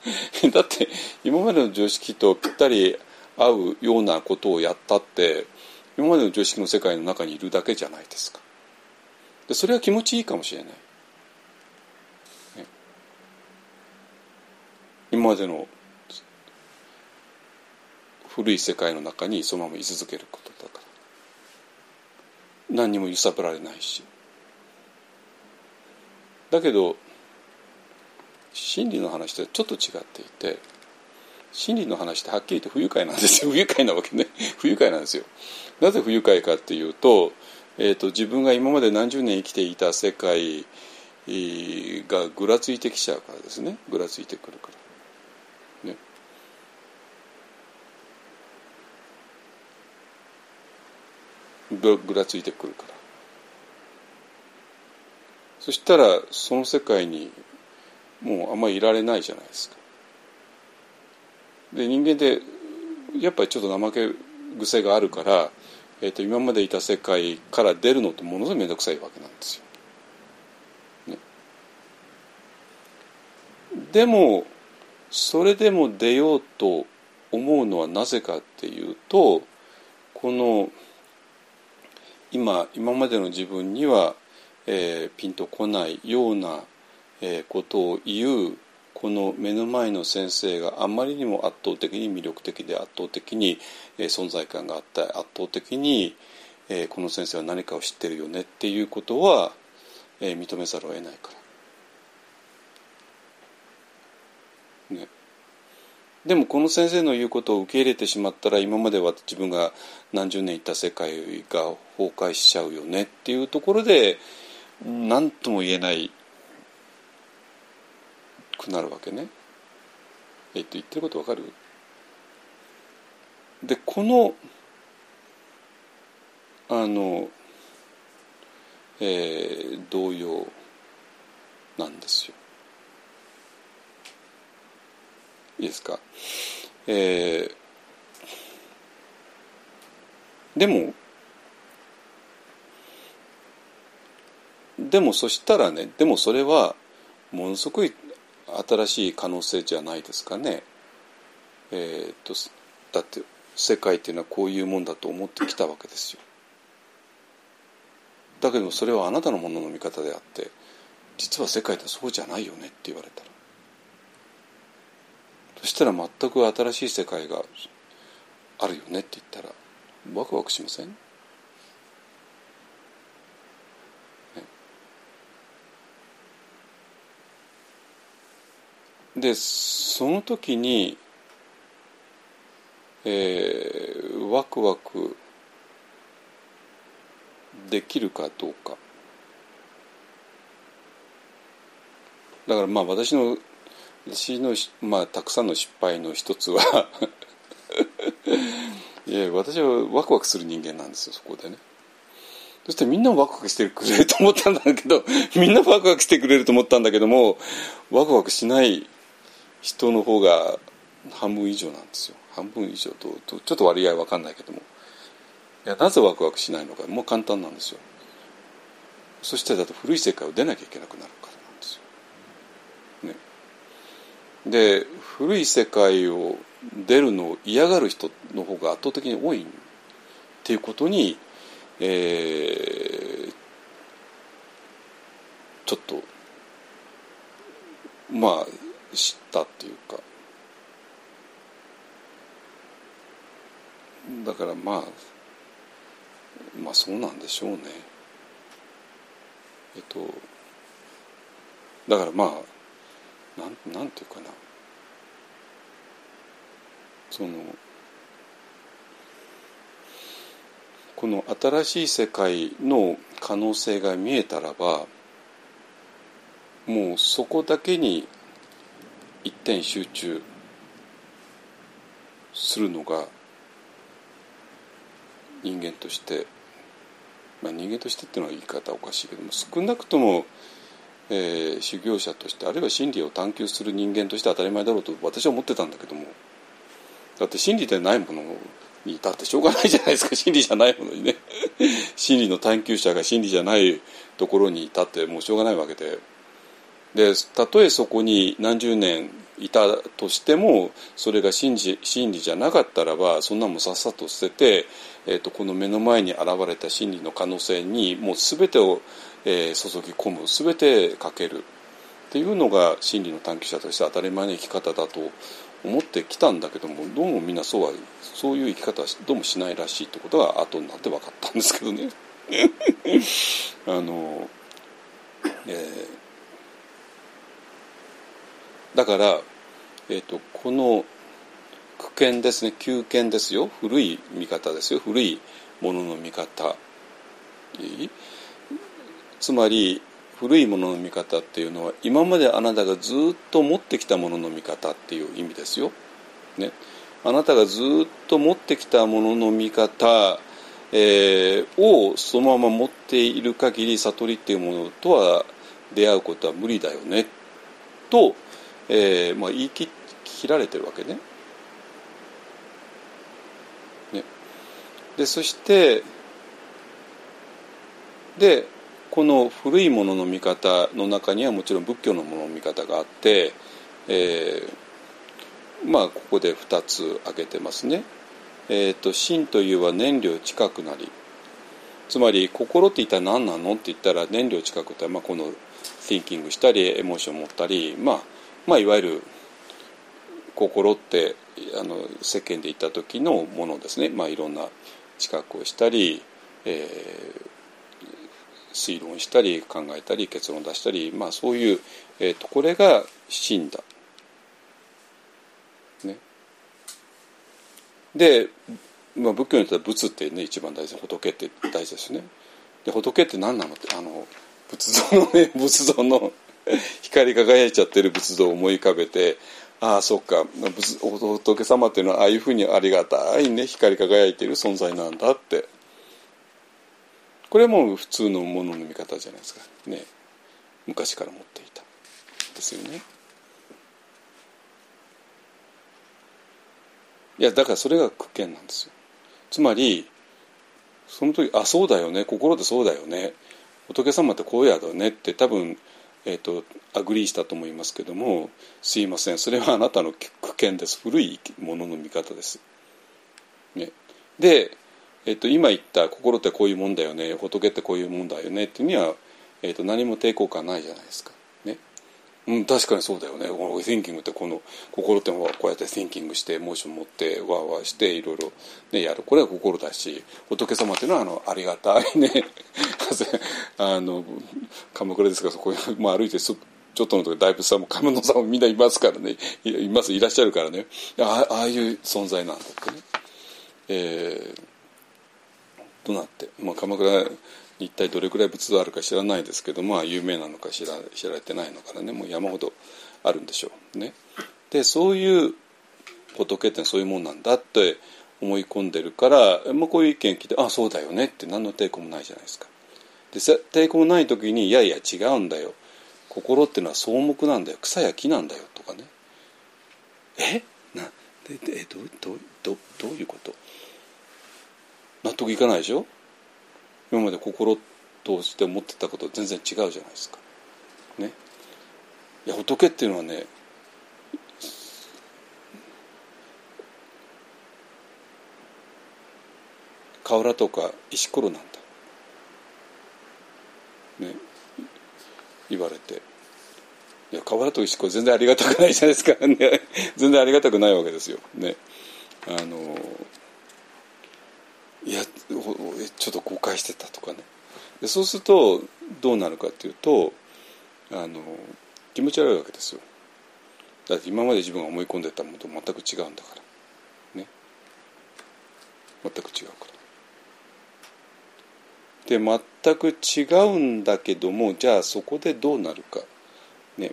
だって今までの常識とぴったり合うようなことをやったって今までの常識の世界の中にいるだけじゃないですか。でそれは気持ちいいかもしれない、ね、今までの古い世界の中にそのまま居続けることだから。何にも揺さぶられないし。だけど真理の話とはちょっと違っていて真理の話ってはっきり言って不愉快なんですよ。不愉快なわけね。不愉快なんですよ。なぜ不愉快かっていうと,、えーと、自分が今まで何十年生きていた世界がぐらついてきちゃうからですね。ぐらついてくるから。ね。ぐらついてくるから。そしたらその世界にもうあんまりいられないじゃないですか。で人間ってやっぱりちょっと怠け癖があるから、えーと、今までいた世界から出るのってものすごい面倒くさいわけなんですよ。ね、でもそれでも出ようと思うのはなぜかっていうとこの今今までの自分には、えー、ピンとこないようなえことを言うこの目の前の先生があまりにも圧倒的に魅力的で圧倒的に、存在感があった圧倒的に、この先生は何かを知ってるよねっていうことは、認めざるを得ないから。ね。でもこの先生の言うことを受け入れてしまったら今までは自分が何十年いた世界が崩壊しちゃうよねっていうところで何とも言えないくなるわけね。えっと言ってることわかる？でこのあの、えー、同様なんですよ。いいですか？えー、でもでもそしたらねでもそれはものすごい新しい可能性じゃないですかね。えーと、だって世界っていうのはこういうもんだと思ってきたわけですよ。だけどそれはあなたのものの見方であって実は世界ってそうじゃないよねって言われたらそしたら全く新しい世界があるよねって言ったらワクワクしません？でその時に、えー、ワクワクできるかどうか。だからまあ私の私のまあたくさんの失敗の一つは いや私はワクワクする人間なんですよそこでね。そしてみんなワクワクしてくれると思ったんだけどみんなワクワクしてくれると思ったんだけどもワクワクしない人の方が半分以上なんですよ。半分以上ととちょっと割合わかんないけども。いやなぜワクワクしないのか。もう簡単なんですよ。そしてだと古い世界を出なきゃいけなくなるからなんですよ、ね、で古い世界を出るのを嫌がる人の方が圧倒的に多いっていうことに、えー、ちょっとまあ知ったっていうか。だからまあまあそうなんでしょうね。えっとだからまあなんなんていうかな。そのこの新しい世界の可能性が見えたらばもうそこだけに一点集中するのが人間として、まあ、人間としてっていうのは言い方おかしいけども少なくとも、えー、修行者としてあるいは真理を探求する人間として当たり前だろうと私は思ってたんだけどもだって真理でないものにだってしょうがないじゃないですか。真理じゃないものにね。真理の探求者が真理じゃないところにいたってもうしょうがないわけで。でたとえそこに何十年いたとしてもそれが真理真理じゃなかったらばそんなもんさっさと捨てて、えーと、この目の前に現れた真理の可能性にもう全てを、えー、注ぎ込む全てかけるっていうのが真理の探求者として当たり前の生き方だと思ってきたんだけどもどうもみんなそうはそういう生き方はどうもしないらしいってことが後になって分かったんですけどね。あのえー、だから、えーと、この苦剣ですね旧剣ですよ。古い見方ですよ。古いものの見方。つまり古いものの見方っていうのは今まであなたがずっと持ってきたものの見方っていう意味ですよ。ね、あなたがずっと持ってきたものの見方、えー、をそのまま持っている限り悟りっていうものとは出会うことは無理だよね。と、えーまあ、言い切られてるわけね。ねでそしてでこの古いものの見方の中にはもちろん仏教のものの見方があって、えー、まあここで2つ挙げてますね。えーと、心というは燃料近くなりつまり心って一体何なの？って言ったら燃料近くって、まあ、この thinking したりエモーション持ったり、まあ、まあいわゆる心ってあの世間で言った時のものですね、まあ、いろんな知覚をしたり、えー、推論したり考えたり結論出したり、まあ、そういう、えーと、これが真だ。ね、で、まあ、仏教にとっては仏ってね一番大事仏って大事ですね。で仏って何なのってあの仏像のね仏像の 光り輝いちゃってる仏像を思い浮かべてああそっか仏様っていうのはああいうふうにありがたいね光り輝いている存在なんだって。これはもう普通のものの見方じゃないですか。ね。昔から持っていた。ですよね。いやだからそれが旧見なんですよ。つまりその時あそうだよね心ってそうだよね。仏様ってこうやだねって多分えーと、 agree したと思いますけどもすいません。それはあなたの旧見です。古いものの見方です。ね、でえっと、今言った心ってこういうもんだよね。仏ってこういうもんだよね。っていうには、えっと、何も抵抗感ないじゃないですか。うん、確かにそうだよね。この thinking ってこの心ってこうやって thinking してモーション持ってワーワーしていろいろねやる。これは心だし仏様っていうのはあのありがたいね。あの鎌倉ですからそこ、まあ、歩いてちょっとのとこ大仏さんも亀野さんもみんないますからね。います。いらっしゃるからね。あああいう存在なんだってね。えー、となって、まあ、鎌倉一体どれくらい仏像あるか知らないですけどまあ有名なのか知ら知られてないのかねもう山ほどあるんでしょうね。でそういう仏ってそういうもんなんだって思い込んでるから、まあ、こういう意見聞いてあそうだよねって何の抵抗もないじゃないですか。で抵抗もない時にいやいや違うんだよ。心ってのは草木なんだよ。草や木なんだよとかね。え？なででどどどどういうこと？納得いかないでしょ？今まで心として思ってたこと全然違うじゃないですか。ね。いや仏っていうのはね瓦とか石ころなんだ。ね。言われて。いや瓦と石ころ全然ありがたくないじゃないですか ね全然ありがたくないわけですよ。ね。あのいやちょっと誤解してたとかね。でそうするとどうなるかっていうとあの気持ち悪いわけですよ。だって今まで自分が思い込んでたものと全く違うんだから。ね。全く違うから。で全く違うんだけどもじゃあそこでどうなるか。ね。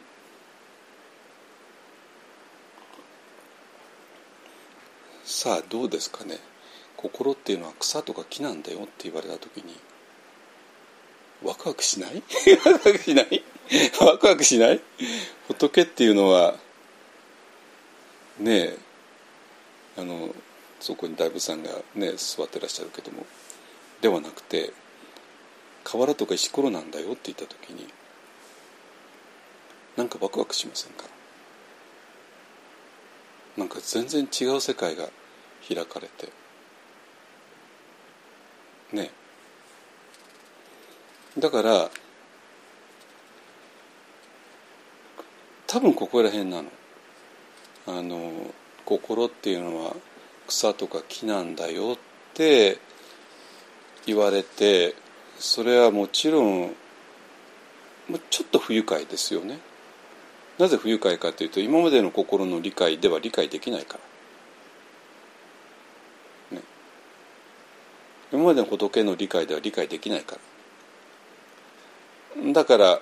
さあどうですかね。心っていうのは草とか木なんだよって言われた時にワクワクしない？ワクワクしない？ワクワクしない？仏っていうのはねえあのそこに大仏さんがね座ってらっしゃるけどもではなくて瓦とか石ころなんだよって言った時になんかワクワクしませんか？なんか全然違う世界が開かれてね。だから多分ここら辺なの。あの心っていうのは草とか木なんだよって言われてそれはもちろんちょっと不愉快ですよね。なぜ不愉快かというと今までの心の理解では理解できないから。今までの仏の理解では理解できないから。だから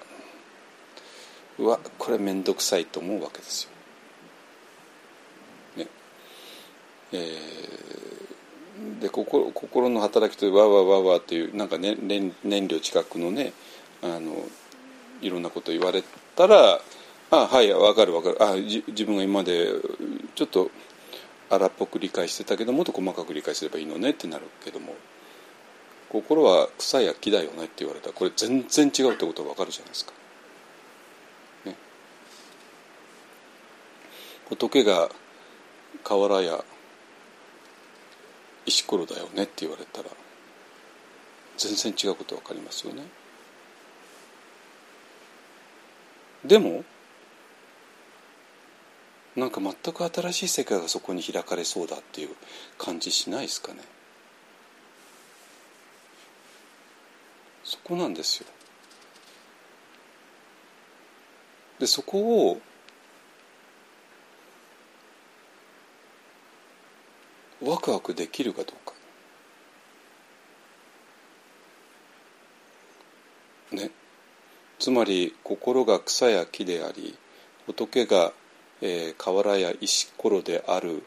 うわこれ面倒くさいと思うわけですよ。ね。えー、で心心の働きというわわわわっていうなんか、ね、燃燃料近くのねあのいろんなこと言われたらあはい分かる分かる。あ自分が今までちょっと荒っぽく理解してたけどもっと細かく理解すればいいのねってなるけども。心は草や木だよねって言われたらこれ全然違うってことが分かるじゃないですか。ね、仏が瓦や石ころだよねって言われたら全然違うこと分かりますよね。でもなんか全く新しい世界がそこに開かれそうだっていう感じしないですかね。そこなんですよ。でそこをワクワクできるかどうか。ね。つまり心が草や木であり仏が、えー、瓦や石ころであるっ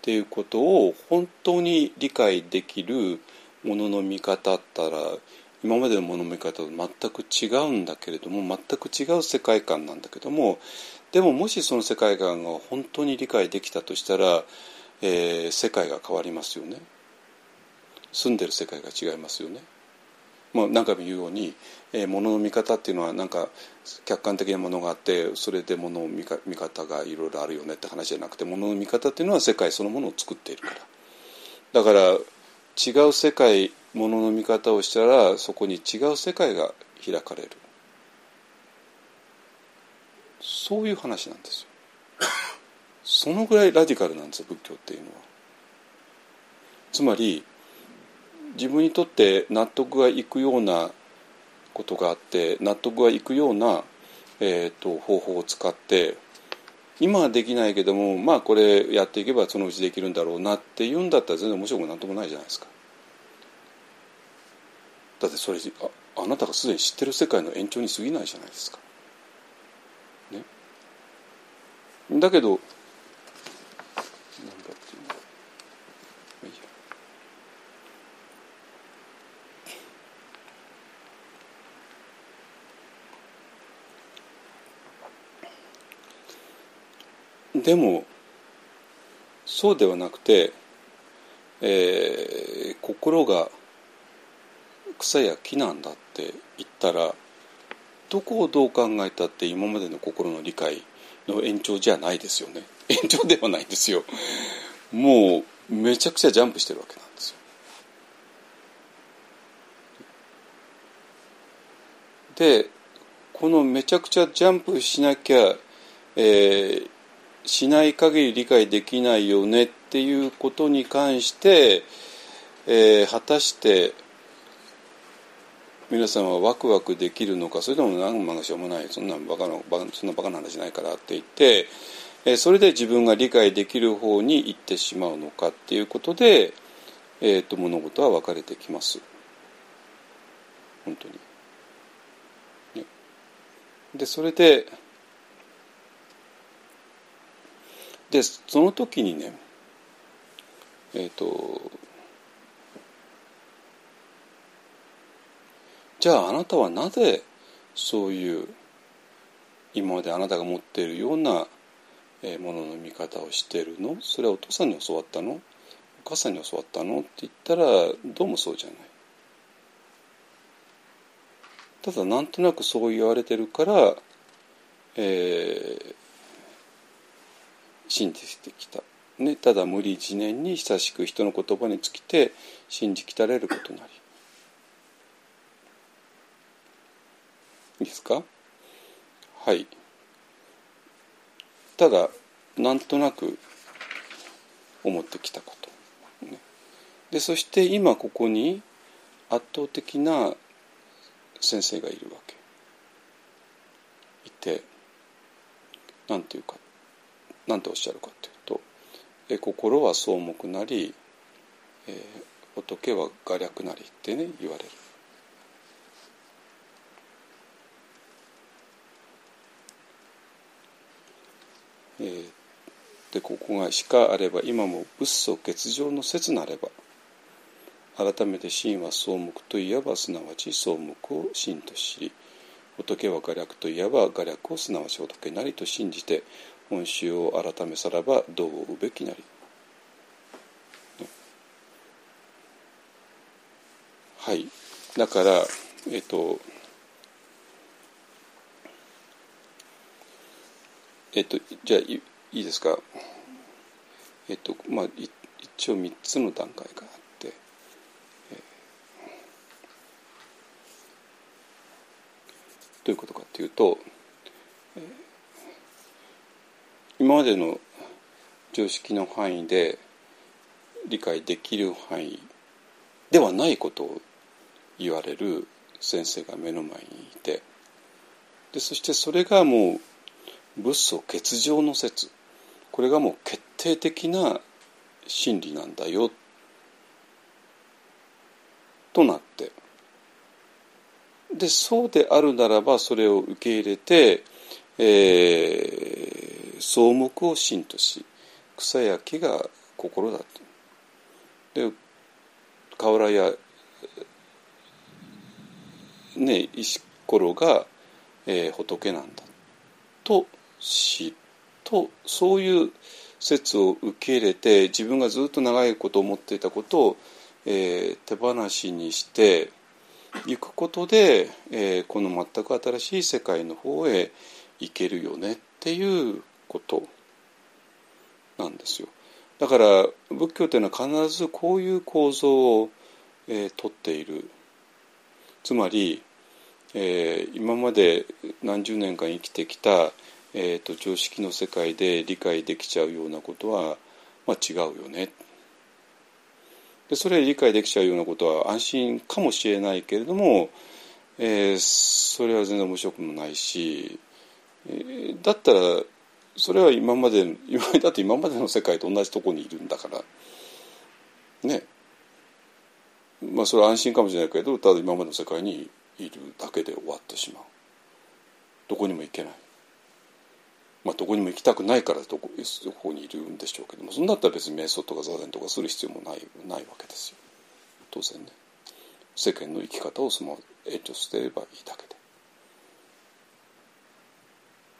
ていうことを本当に理解できるものの見方ったら今までのものの見方と全く違うんだけれども全く違う世界観なんだけどもでももしその世界観が本当に理解できたとしたら、えー、世界が変わりますよね住んでる世界が違いますよね。まあ、何回も言うように、えー、物の見方っていうのはなんか客観的なものがあってそれで物の見か見方がいろいろあるよねって話じゃなくて物の見方っていうのは世界そのものを作っているからだから違う世界ものの見方をしたらそこに違う世界が開かれる。そういう話なんですよ。そのぐらいラディカルなんですよ仏教っていうのは。つまり自分にとって納得がいくようなことがあって納得がいくようなえー、と方法を使って今はできないけどもまあこれやっていけばそのうちできるんだろうなっていうんだったら全然面白くなんともないじゃないですか。だってそれああなたがすでに知ってる世界の延長に過ぎないじゃないですか。ね、だけどでもそうではなくて、えー、心が草や木なんだって言ったらどこをどう考えたって今までの心の理解の延長じゃないですよね。延長ではないんですよ。もうめちゃくちゃジャンプしてるわけなんですよ。でこのめちゃくちゃジャンプしなきゃ、えー、しない限り理解できないよねっていうことに関して、えー、果たして皆さんはワクワクできるのかそれとも何もしょうもないそんなバカなそんなバカな話じゃないからって言って、え、それで自分が理解できる方に行ってしまうのかっていうことで、えーと、物事は分かれてきます本当に。ね、でそれででその時にねえっ、ー、とじゃああなたはなぜそういう今まであなたが持っているようなものの見方をしてるの？それはお父さんに教わったの？お母さんに教わったの？って言ったらどうもそうじゃない。ただなんとなくそう言われてるから、えー、信じてきた、ね、ただ無理自念に親しく人の言葉に尽きて信じきたれることなり。いいですか？はい。ただなんとなく思ってきたこと、でそして今ここに圧倒的な先生がいるわけ。いて何ていうか何ておっしゃるかというと「え心は草木なり、えー、仏は画略なり」ってね言われる。えー、でここが「しかあれば今も仏祖欠如の説なれば」改めて真は草木といえばすなわち草木を真と知り仏は画略といえば画略をすなわち仏なりと信じて本心を改めさらばどううべきなり。はいだからえっとえっと、じゃあいいですか？えっと、まあ、一応3つの段階があって、えー、どういうことかっていうと、えー、今までの常識の範囲で理解できる範囲ではないことを言われる先生が目の前にいてでそしてそれがもう仏祖欠場の説。これがもう決定的な真理なんだよ。となって。でそうであるならばそれを受け入れて、えー、草木を真とし草や木が心だと。で瓦やね石ころが、えー、仏なんだ。と死とそういう説を受け入れて自分がずっと長いこと思っていたことを、えー、手放しにしていくことで、えー、この全く新しい世界の方へ行けるよねっていうことなんですよ。だから仏教というのは必ずこういう構造を、えー、とっている。つまり、えー、今まで何十年間生きてきたえーと、常識の世界で理解できちゃうようなことは、まあ、違うよね。でそれ理解できちゃうようなことは安心かもしれないけれども、えー、それは全然面白くもないし、えーだったらそれは今まで今 だって今までの世界と同じとこにいるんだからね。まあそれは安心かもしれないけどただ今までの世界にいるだけで終わってしまう。どこにも行けない。まあどこにも行きたくないからどこそこにいるんでしょうけどもそんだったら別に瞑想とか座禅とかする必要もないないわけですよ。当然ね。世間の生き方をそのまま延長してればいいだけ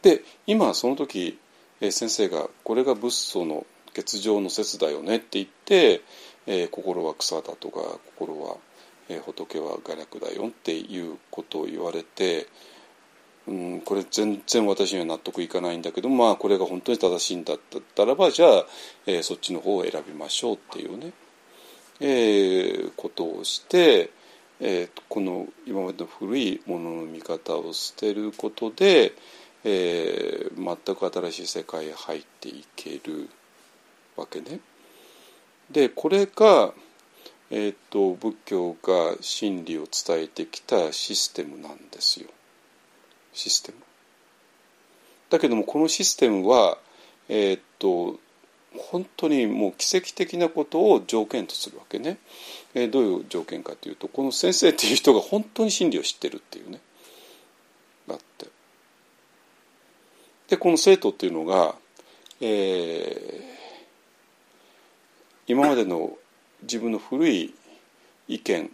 で。で今その時え先生が「これが仏祖の欠場の説だよね」って言って「えー心は草だ」とか「心は、えー仏は画略だよ」っていうことを言われて、うん、これ全然私には納得いかないんだけどまあこれが本当に正しいんだったらばじゃあ、えーそっちの方を選びましょうっていうね、えーことをして、えーこの今までの古いものの見方を捨てることで、えー全く新しい世界へ入っていけるわけね。でこれが、えー、と仏教が真理を伝えてきたシステムなんですよシステム。だけどもこのシステムは、えー、と本当にもう奇跡的なことを条件とするわけね。えーどういう条件かというとこの先生っていう人が本当に真理を知ってるっていうね。だって。でこの生徒っていうのが、えー今までの自分の古い意見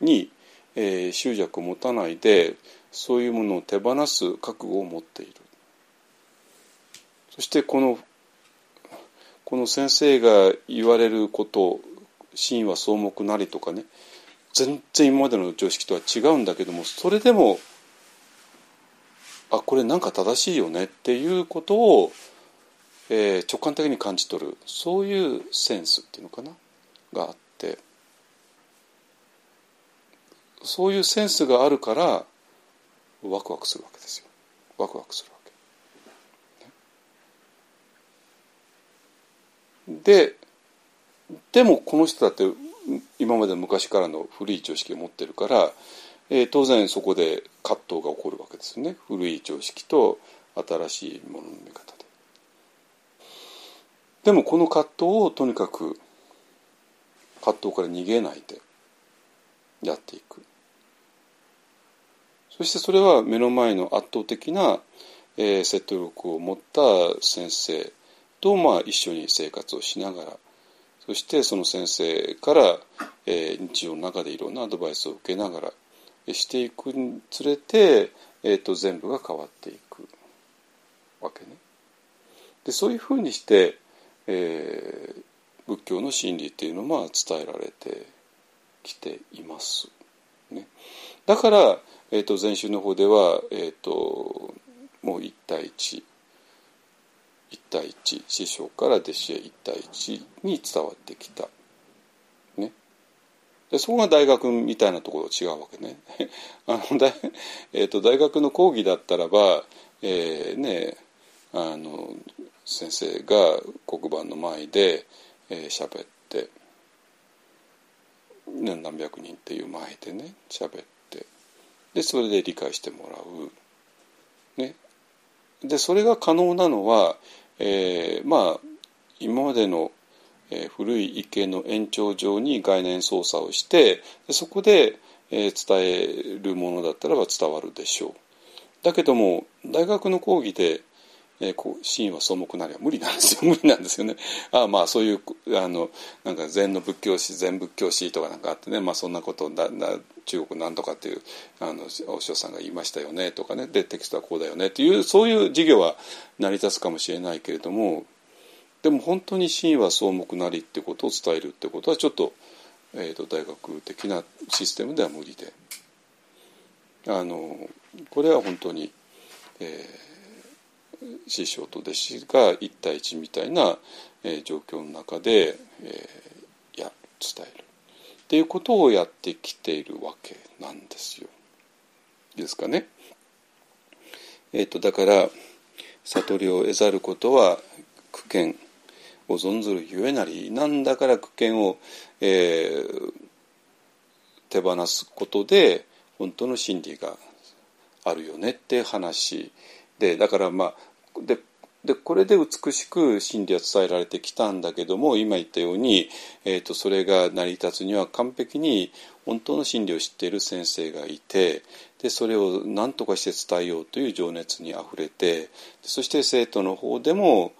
に、えー執着を持たないでそういうものを手放す覚悟を持っている。そしてこのこの先生が言われること真は草木なりとかね全然今までの常識とは違うんだけどもそれでもあこれなんか正しいよねっていうことを、えー直感的に感じ取るそういうセンスっていうのかながあってそういうセンスがあるからワクワクするわけですよワクワクするわけ。ねででもこの人だって今まで昔からの古い常識を持ってるから、えー当然そこで葛藤が起こるわけですよね古い常識と新しいものの見方で。でもこの葛藤をとにかく葛藤から逃げないでやっていくそしてそれは目の前の圧倒的な、えー説得力を持った先生とまあ一緒に生活をしながらそしてその先生から、えー日常の中でいろんなアドバイスを受けながらしていくにつれて、えー、と全部が変わっていくわけね。でそういうふうにして、えー仏教の真理っていうのは伝えられてきています。ね、だから、えー、と禅宗の方では、えー、ともう一対一一対一師匠から弟子へ一対一に伝わってきた。ね、でそこが大学みたいなところと違うわけね。あの大,、えー、と大学の講義だったらば、えーねあの先生が黒板の前でえー喋って、何百人っていう前でね喋ってでそれで理解してもらう。ね、でそれが可能なのは、えーまあ今までの、えー古い意見の延長上に概念操作をしてでそこで、えー伝えるものだったらば伝わるでしょう。だけども大学の講義でえーこう真は草木なりは無理なんですよ。無理なんですよね。あまあそういうあのなんか禅の仏教史禅仏教史とかなんかあってね、まあ、そんなことだだ中国なんとかっていうあのお師匠さんが言いましたよねとかね。でテキストはこうだよねっていうそういう授業は成り立つかもしれないけれどもでも本当に真は草木なりってことを伝えるってことはちょっと,、えーと大学的なシステムでは無理で。あのこれは本当に、えー師匠と弟子が一対一みたいな、え状況の中で、えや伝えるっていうことをやってきているわけなんですよ。ですかね。えー、とだから悟りを得ざることは苦見を存ずるゆえなりなんだから苦見を、えー手放すことで本当の真理があるよねって話でだからまあででこれで美しく真理は伝えられてきたんだけども今言ったように、えーと、それが成り立つには完璧に本当の真理を知っている先生がいてでそれを何とかして伝えようという情熱にあふれてそして生徒の方でも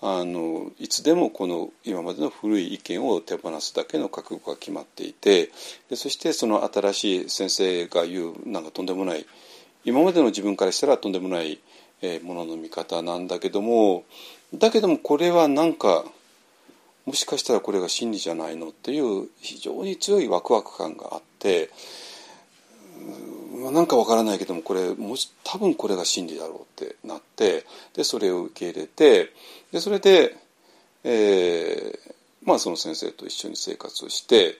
あのいつでもこの今までの古い意見を手放すだけの覚悟が決まっていてでそしてその新しい先生が言うなんかとんでもない今までの自分からしたらとんでもない、ものの見方なんだけどもだけどもこれはなんかもしかしたらこれが真理じゃないのっていう非常に強いワクワク感があって、まあ、なんかわからないけどもこれもし多分これが真理だろうってなってでそれを受け入れてでそれで、えーまあ、その先生と一緒に生活をして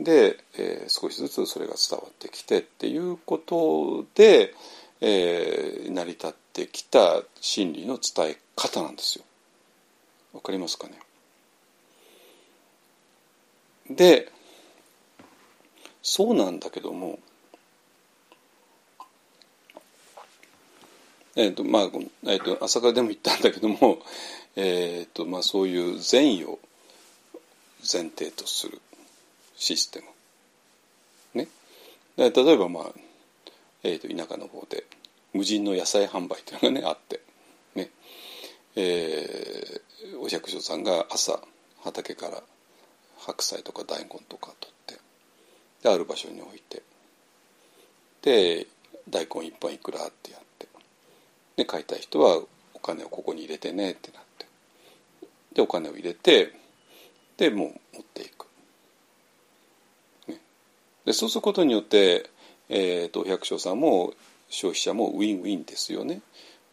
で、えー、少しずつそれが伝わってきてっていうことで、えー、成り立ってきた真理の伝え方なんですよ。わかりますかね？でそうなんだけどもえっ、ー、とまあ、えーと、朝霞でも言ったんだけども、えーとまあ、そういう善意を前提とするシステム。ね、例えばまあえーと、田舎の方で無人の野菜販売というのがねあって。ね。えー、お百姓さんが朝畑から白菜とか大根とか取ってである場所に置いてで大根一本いくらってやってで買いたい人はお金をここに入れてねってなって。でお金を入れてでもう持っていく、でそうすることによってえーと、百姓さんも消費者もウィンウィンですよね。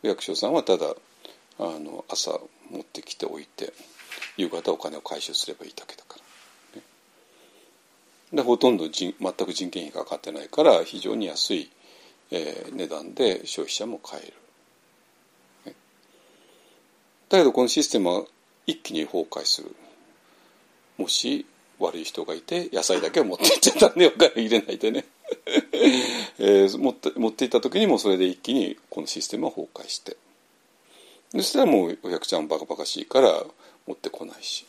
百姓さんはただあの朝持ってきておいて夕方お金を回収すればいいだけだから、ね、でほとんど全く人件費がかかってないから非常に安い、えー、値段で消費者も買える、ね、だけどこのシステムは一気に崩壊する。もし悪い人がいて野菜だけを持っていっちゃったんでお金入れないでね。えー、持って持っていった時にもそれで一気にこのシステムは崩壊して。そしたらもうお百ちゃんバカバカしいから持ってこないし。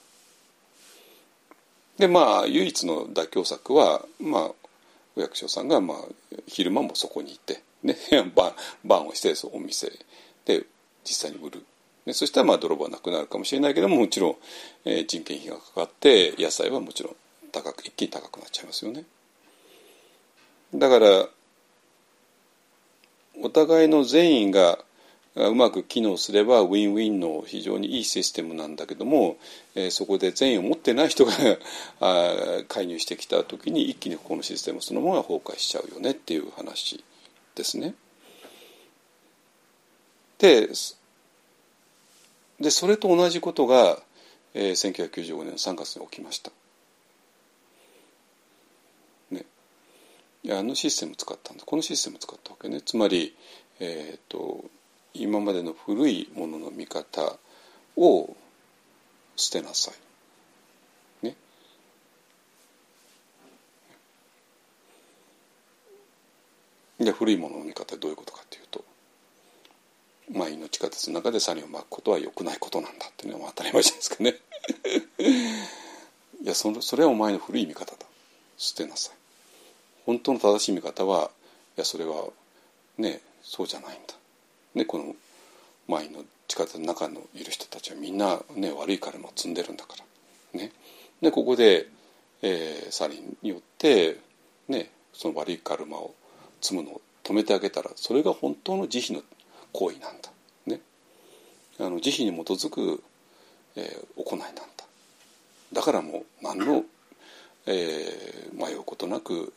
でまあ唯一の妥協策はまあお役所さんがまあ昼間もそこにいて、ね、ババンをしてお店で実際に売る。でそしたらまあ泥棒はなくなるかもしれないけどももちろん、えー、人件費がかかって野菜はもちろん高く一気に高くなっちゃいますよね。だからお互いの善意がうまく機能すればウィンウィンの非常にいいシステムなんだけども、えー、そこで善意を持ってない人が あ介入してきた時に一気にこのシステムそのものが崩壊しちゃうよねっていう話ですね。ででそれと同じことが、えー、1995年の3月に起きました。ねあのシステム使ったんだこのシステム使ったわけねつまり、えーと、今までの古いものの見方を捨てなさい。ね。で古いものの見方はどういうことかというと前の地下鉄の中でサリンをまくことは良くないことなんだっていうのは当たり前じゃないですかね。いやそのそれはお前の古い見方だ捨てなさい。本当の正しい見方はいやそれはねそうじゃないんだ。ね、この前の地下鉄の中のいる人たちはみんな、ね、悪いからも積んでるんだから。ね、でここで、えー、サリンによって、ね、その悪いカルマを積むのを止めてあげたらそれが本当の慈悲の行為なんだ。ね、あの慈悲に基づく、えー、行いなんだ。だからもう何の、えー、迷うことなく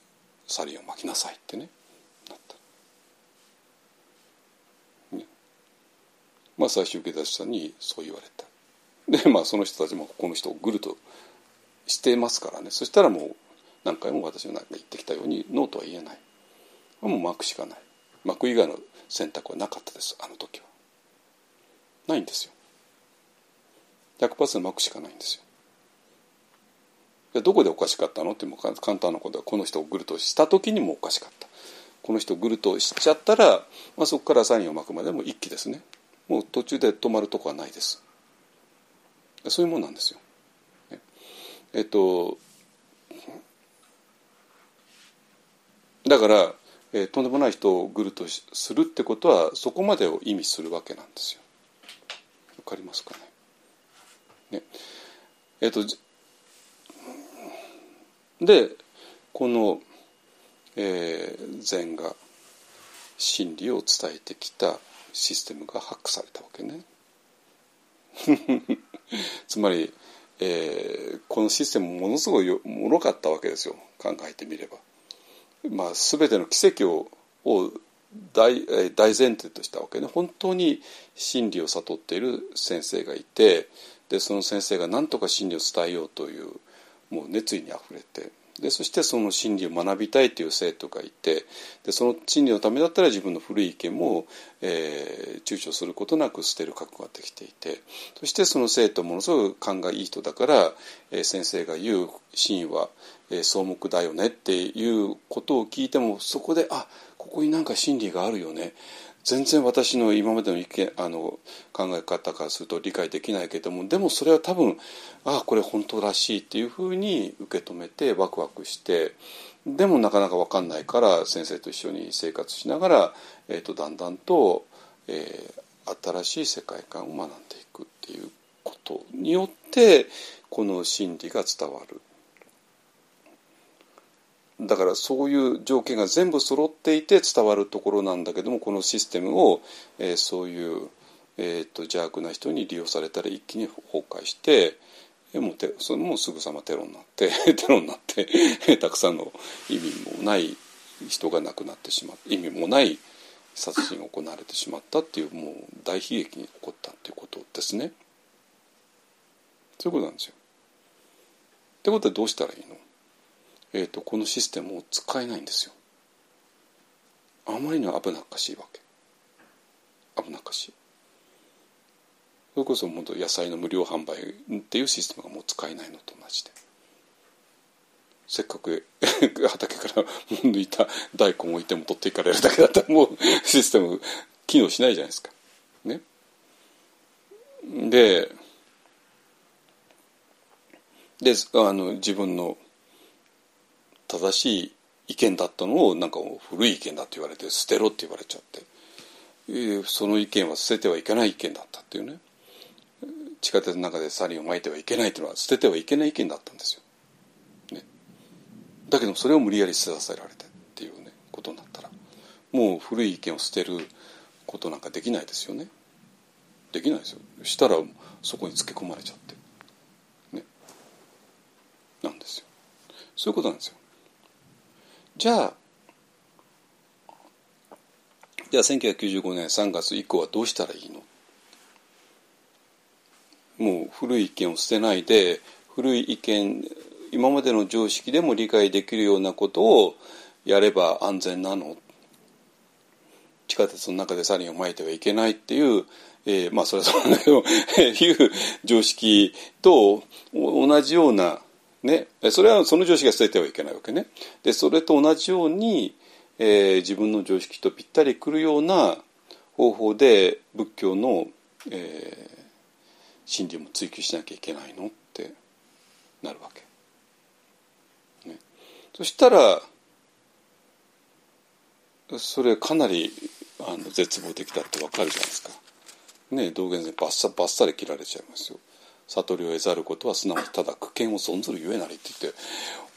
サリをまきなさいってね。なった、ね、まあ最終受け出しさんにそう言われた。でまあその人たちもこの人をぐるとしてますからね。そしたらもう何回も私が言ってきたようにノーとは言えない。もう巻くしかない。巻く以外の選択はなかったですあの時は。ないんですよ。100%巻くしかないんですよ。どこでおかしかったのっても簡単なことはこの人をグルとした時にもおかしかった。この人グルとしちゃったら、まあ、そこからサインを巻くまでも一気ですね。もう途中で止まるとこはないです。そういうもんなんですよ。えっとだから、えー、とんでもない人をグルとするってことはそこまでを意味するわけなんですよ。わかりますかね？ねえっとでこの、えー、禅が真理を伝えてきたシステムがハックされたわけね。つまり、えー、このシステムものすごいもろかったわけですよ考えてみれば。まあ、全ての奇跡をを大大前提としたわけね。本当に真理を悟っている先生がいてでその先生が何とか真理を伝えようというもう熱意にあふれてでそしてその真理を学びたいという生徒がいてでその真理のためだったら自分の古い意見も、えー、躊躇することなく捨てる覚悟ができていてそしてその生徒ものすごく勘がいい人だから、えー、先生が言う真意は、えー、草木だよねっていうことを聞いてもそこであここになんか真理があるよね。全然私の今までの意見あの考え方からすると理解できないけどもでもそれは多分ああこれ本当らしいっていうふうに受け止めてワクワクしてでもなかなか分かんないから先生と一緒に生活しながら、えーと、だんだんと、えー、新しい世界観を学んでいくっていうことによってこの真理が伝わる。だからそういう条件が全部揃っていて伝わるところなんだけどもこのシステムを、えー、そういう、えーと、邪悪な人に利用されたら一気に崩壊してもうてそれもすぐさまテロになって テロになってたくさんの意味もない人が亡くなってしまう意味もない殺人が行われてしまったっていうもう大悲劇に起こったっていうことですね。そういうことなんですよ。ってことはどうしたらいいの？えーと、このシステムを使えないんですよ。あまりに危なっかしいわけ。危なっかしい。それこそ本当野菜の無料販売っていうシステムがもう使えないのと同じで。せっかく 畑から抜いた大根を置いても取っていかれるだけだったらもうシステム機能しないじゃないですか。ね。でであの自分の正しい意見だったのをなんか古い意見だって言われて捨てろって言われちゃって、えー、その意見は捨ててはいけない意見だったっていうね地下鉄の中でサリンをまいてはいけないっていうのは捨ててはいけない意見だったんですよ。ね、だけどそれを無理やり捨てさせられてっていうねことになったらもう古い意見を捨てることなんかできないですよね。できないですよ。したらそこにつけ込まれちゃって。ね。なんですよ。そういうことなんですよ。じゃあじゃあ1995年3月以降はどうしたらいいの？もう古い意見を捨てないで古い意見今までの常識でも理解できるようなことをやれば安全なの？地下鉄の中でサリンをまいてはいけないっていう、えー、まあそれはそうなんだけど いう常識と同じようなね、それはその常識が捨ててはいけないわけね。でそれと同じように、えー、自分の常識とぴったりくるような方法で仏教の、えー、真理も追求しなきゃいけないのってなるわけ。ね、そしたらそれかなりあの絶望的だってわかるじゃないですか。ね道元でバッサバッサリ切られちゃいますよ。悟りを得ざることはすなわちただ苦見を存ずるゆえなりって言って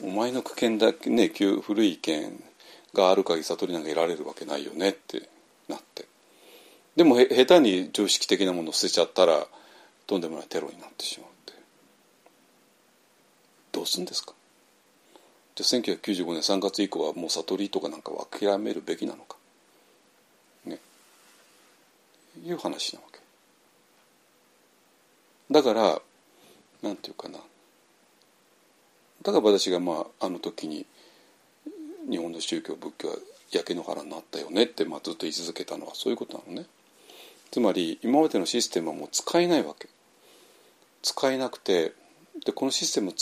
お前の苦見だけね旧古い意見がある限り悟りなんか得られるわけないよねってなって。でも下手に常識的なものを捨てちゃったらとんでもないテロになってしまうって。どうするんですか？じゃあ1995年3月以降はもう悟りとかなんかは諦めるべきなのか？ね。いう話なわけ。だからなんていうかなだから私がまああの時に日本の宗教仏教は焼け野原になったよねって、まあ、ずっと言い続けたのはそういうことなのねつまり今までのシステムはもう使えないわけ使えなくてでこのシステム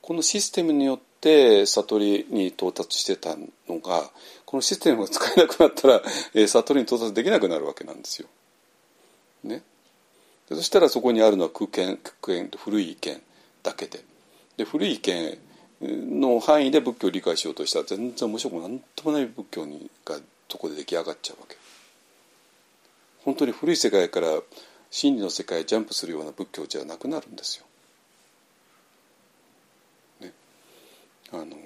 このシステムによって悟りに到達してたのがこのシステムが使えなくなったら、えー、悟りに到達できなくなるわけなんですよ。ね。そしたらそこにあるのは空間空間と古い意見だけでで古い意見の範囲で仏教を理解しようとしたら全然面白くなんともない仏教にがそこで出来上がっちゃうわけ。本当に古い世界から真理の世界へジャンプするような仏教じゃなくなるんですよ。ね、あの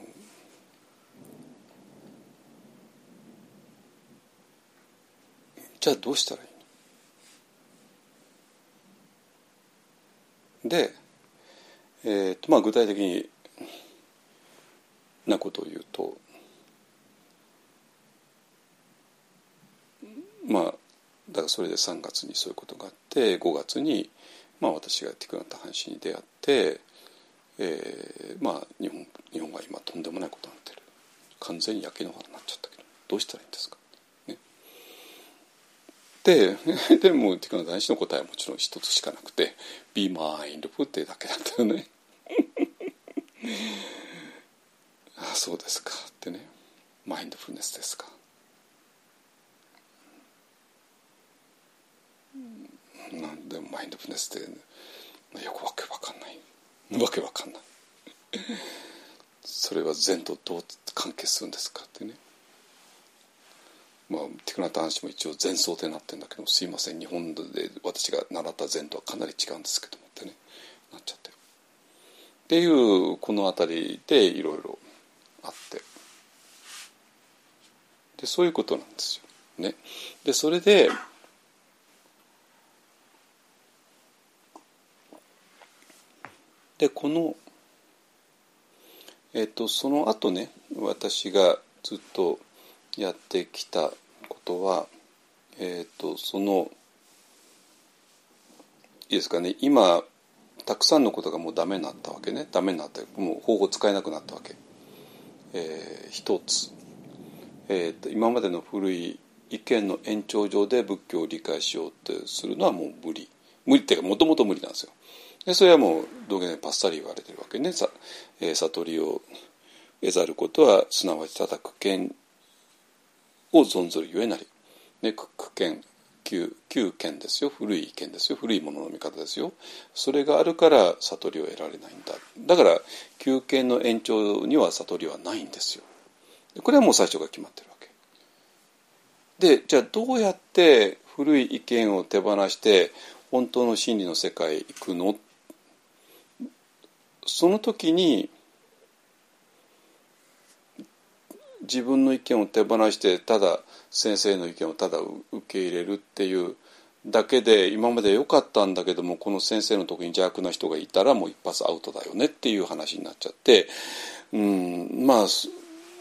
じゃあどうしたらいいで、えーとまあ、具体的なことを言うとまあだからそれで3月にそういうことがあって5月に、まあ、私がティクナタ藩士に出会って、えー、まあ日本日本が今とんでもないことになってる。完全に焼け野原になっちゃったけどどうしたらいいんですか？で でもティクナタ藩士の答えはもちろん一つしかなくて「Be mindful」ってだけだったよね。ああそうですか。ってね。マインドフルネスですか。なんでマインドフルネスってよくわけわかんない。わけわかんない。それは禅とどう関係するんですかってね。まあティクナタン話も一応禅僧ってなってるんだけどすいません日本で私が習った禅とはかなり違うんですけどもってねなっちゃって。るっていうこの辺りでいろいろあって。でそういうことなんですよ。ね、でそれででこの、えっと、その後ね私がずっとやってきたことは、えっと、そのいいですかね今たくさんのことがもうダメになったわけね。ダメになった。もう方法使えなくなったわけ。えー、一つ、えーと、今までの古い意見の延長上で仏教を理解しようとするのはもう無理。無理っていうかもともと無理なんですよ。でそれはもう道元でパッサリ言われてるわけね。さ、えー、悟りを得ざることはすなわちただ苦見を存ずるゆえなり、ね、苦見旧旧見ですよ。古い意見ですよ。古いものの見方ですよ。それがあるから悟りを得られないんだ。だから旧見の延長には悟りはないんですよ。これはもう最初が決まってるわけ。でじゃあどうやって古い意見を手放して本当の真理の世界へ行くの？その時に自分の意見を手放してただ先生の意見をただ受け入れるっていうだけで今まで良かったんだけどもこの先生のとこに邪悪な人がいたらもう一発アウトだよねっていう話になっちゃってうんまあ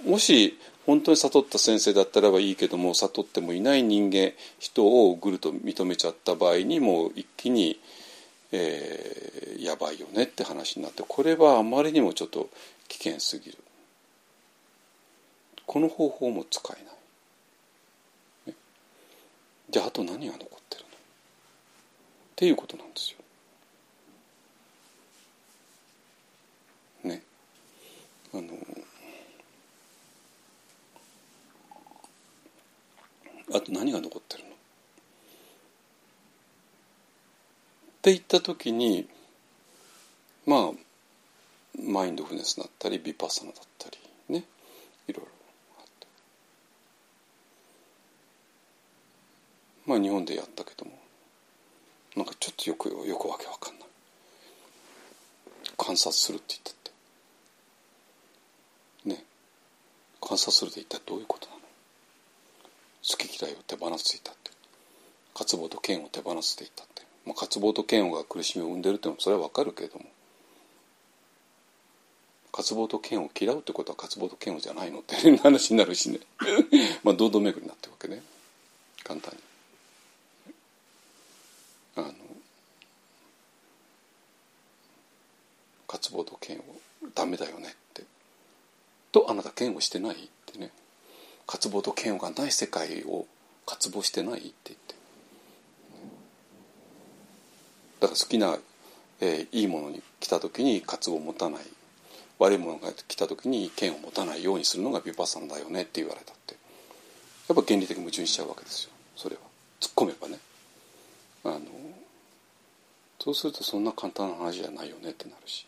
もし本当に悟った先生だったらばいいけども悟ってもいない人間人をぐると認めちゃった場合にもう一気に、えー、やばいよねって話になってこれはあまりにもちょっと危険すぎる。この方法も使えない。じゃああと何が残ってるの？っていうことなんですよ。ね。あのあと何が残ってるの？って言った時にまあマインドフネスだったりビパッサナだったりねいろいろまあ日本でやったけども。なんかちょっとよくよくわけわかんない。観察するって言ったって。ね。観察するって一体どういうことなの？好き嫌いを手放すって言ったって。渇望と嫌悪を手放すって言ったって、まあ、渇望と嫌悪が苦しみを生んでるってもそれはわかるけれども。渇望と嫌悪を嫌うってことは渇望と嫌悪じゃないのって話になるしね。まあ堂々巡りになってるわけね。簡単に。あの渇望と嫌悪ダメだよねって。とあなた嫌悪してないってね。渇望と嫌悪がない世界を渇望してないって言って。だから好きな、えー、いいものに来た時に渇望を持たない。悪いものが来た時に剣を持たないようにするのがヴィパッサナだよねって言われたって。やっぱ原理的矛盾しちゃうわけですよ。それは。突っ込めばね。あのそうするとそんな簡単な話じゃないよねってなるし。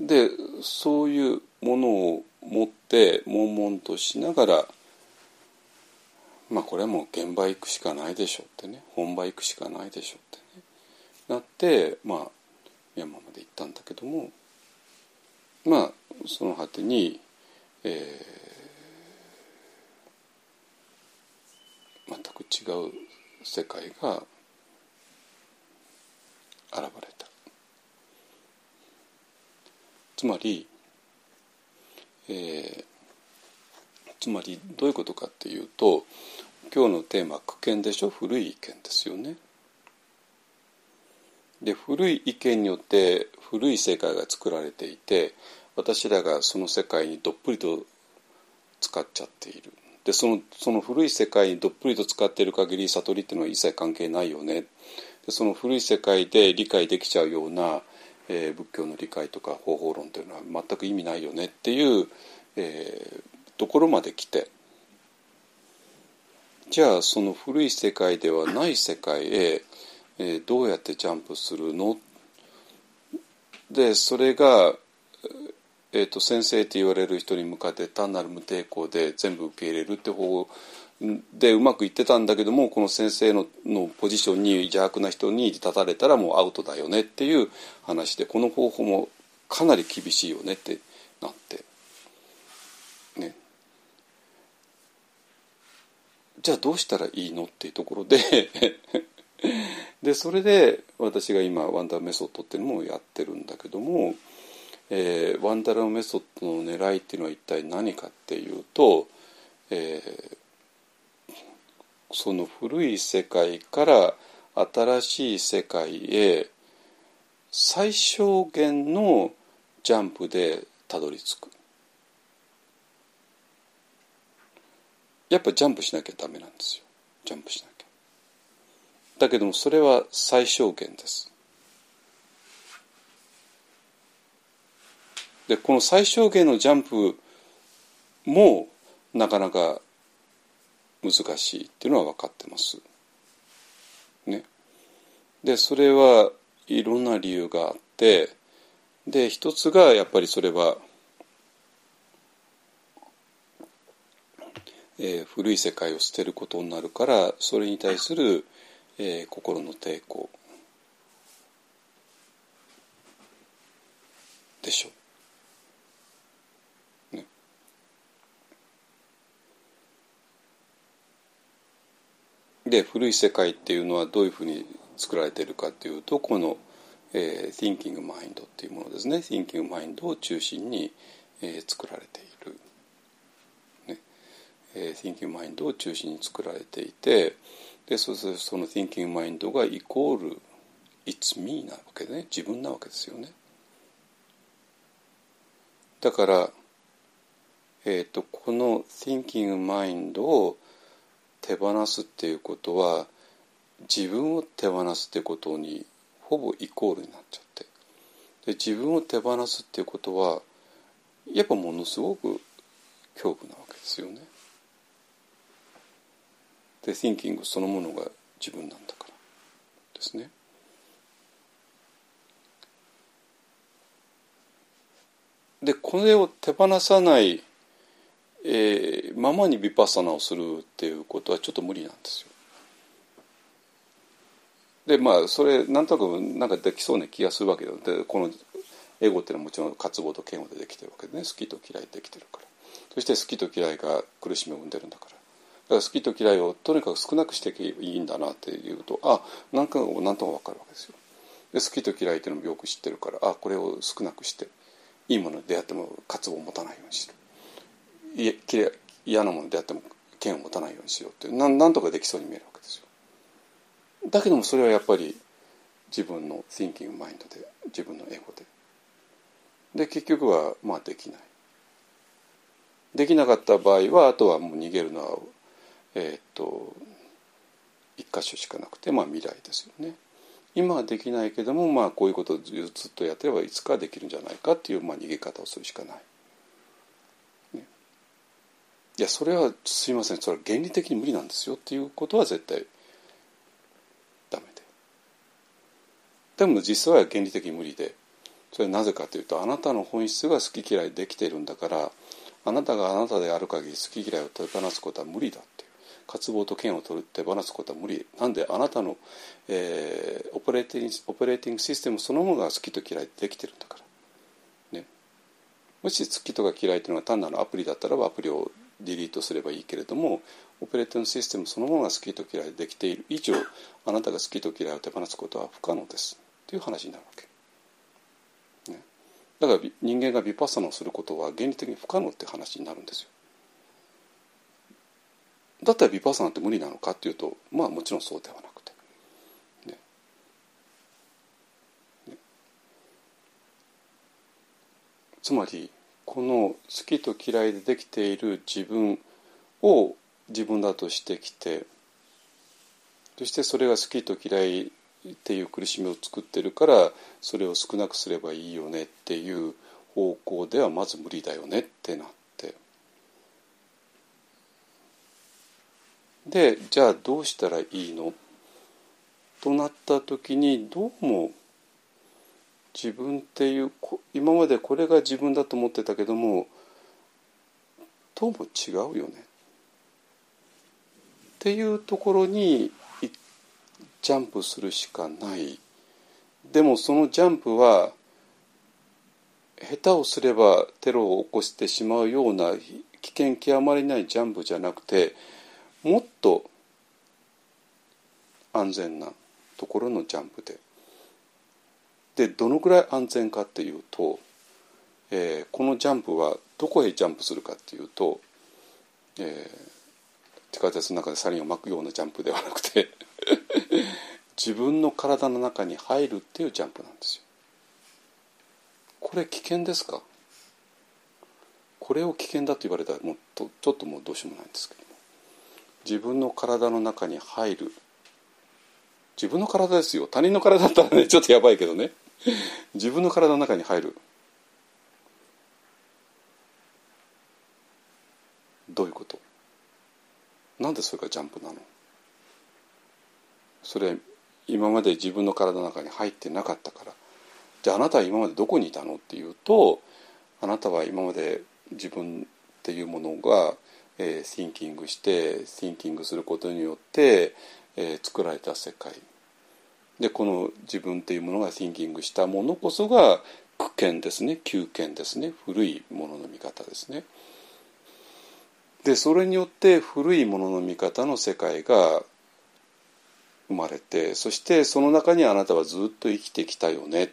でそういうものを持って悶々としながらまあこれはもう現場行くしかないでしょうってね本場行くしかないでしょうってねなってまあミャンマーまで行ったんだけどもまあその果てに、えー、全く違う世界が現れた。つまり、えー、つまりどういうことかっていうと今日のテーマ苦見でしょ？古い意見ですよね。で古い意見によって古い世界が作られていて私らがその世界にどっぷりと使っちゃっている。でそのその古い世界にどっぷりと使っている限り悟りっていうのは一切関係ないよね。でその古い世界で理解できちゃうようなえー、仏教の理解とか方法論というのは全く意味ないよねっていう、えー、ところまで来て。じゃあその古い世界ではない世界へ、えー、どうやってジャンプするの？でそれが、えーと、先生って言われる人に向かって単なる無抵抗で全部受け入れるって方法でうまくいってたんだけどもこの先生ののポジションに邪悪な人に立たれたらもうアウトだよねっていう話でこの方法もかなり厳しいよねってなって。ね。じゃあどうしたらいいのっていうところで でそれで私が今ワンダーメソッドっていうのもやってるんだけども、えー、ワンダーメソッドの狙いっていうのは一体何かっていうと、えーその古い世界から新しい世界へ最小限のジャンプでたどり着く。やっぱジャンプしなきゃダメなんですよ。ジャンプしなきゃ。だけどもそれは最小限です。でこの最小限のジャンプもなかなか難しいっていうのは分かってます。ね、でそれはいろんな理由があってで一つがやっぱりそれは、えー、古い世界を捨てることになるからそれに対する、えー、心の抵抗でしょう。で古い世界っていうのはどういうふうに作られているかっていうとこの、えー、Thinking Mind っていうものですね。Thinking Mind を中心に、えー、作られている、ね。えー、Thinking Mind を中心に作られていてでそその Thinking Mind がイコール It's me なわけでね。自分なわけですよね。だから、えーと、とこの Thinking Mind を手放すっていうことは自分を手放すってことにほぼイコールになっちゃってで自分を手放すっていうことはやっぱものすごく恐怖なわけですよね。で thinking そのものが自分なんだからですね。でこれを手放さないえー、ままにヴィパッサナをするっていうことはちょっと無理なんですよ。でまあそれなんとなくなんかできそうな気がするわけよ。でこのエゴっていうのはもちろん渇望と嫌悪でできてるわけでね。好きと嫌いできてるから。そして好きと嫌いが苦しみを生んでるんだから。だから好きと嫌いをとにかく少なくしていいんだなっていうとあなんかなんとか分かるわけですよ。で好きと嫌いっていうのもよく知ってるからあこれを少なくしていいものに出会っても渇望を持たないようにする。嫌なものであっても剣を持たないようにしようってななんとかできそうに見えるわけですよ。だけどもそれはやっぱり自分の thinking mind で自分のエゴで。で結局はまあできない。できなかった場合はあとはもう逃げるのはえー、っと一箇所しかなくてまあ未来ですよね。今はできないけどもまあこういうことをずっとやってればいつかできるんじゃないかっていうまあ逃げ方をするしかない。いやそれはすいません。それは原理的に無理なんですよっていうことは絶対ダメで。でも実際は原理的に無理で。それはなぜかというとあなたの本質が好き嫌いできているんだからあなたがあなたである限り好き嫌いを手放すことは無理だっていう。渇望と嫌悪を手放すことは無理。なんであなたの、えー、オペレーティングオペレーティングシステムそのものが好きと嫌いできてるんだから、ね、もし好きとか嫌いというのは単なるアプリだったらばアプリを delete すればいいけれどもオペレーティングシステムそのものが好きと嫌いできている以上あなたが好きと嫌いを手放すことは不可能ですという話になるわけ。だから人間がヴィパッサナをすることは原理的に不可能って話になるんですよ。だったらヴィパッサナって無理なのかっていうとまあもちろんそうではなくて。ねね、つまりこの好きと嫌いでできている自分を自分だとしてきてそしてそれが好きと嫌いっていう苦しみを作ってるからそれを少なくすればいいよねっていう方向ではまず無理だよねってなって。でじゃあどうしたらいいの？となった時にどうも自分っていう今までこれが自分だと思ってたけどもどうも違うよね。っていうところにジャンプするしかない。でもそのジャンプは下手をすればテロを起こしてしまうような危険極まりないジャンプじゃなくてもっと安全なところのジャンプで。でどのぐらい安全かっていうと、えー、このジャンプはどこへジャンプするかっていうと、えー、地下鉄の中でサリンを巻くようなジャンプではなくて 自分の体の中に入るっていうジャンプなんですよ。これ危険ですか？これを危険だと言われたらもうとちょっともうどうしようもないんですけども。自分の体の中に入る。自分の体ですよ。他人の体だったらねちょっとやばいけどね。自分の体の中に入る。どういうこと？なんでそれがジャンプなの？それ今まで自分の体の中に入ってなかったから。じゃああなたは今までどこにいたのっていうとあなたは今まで自分っていうものが、えー、シンキングしてシンキングすることによって、えー、作られた世界。でこの自分っていうものがシンキングしたものこそが苦見ですね。旧見ですね。古いものの見方ですね。でそれによって古いものの見方の世界が生まれてそしてその中にあなたはずっと生きてきたよね。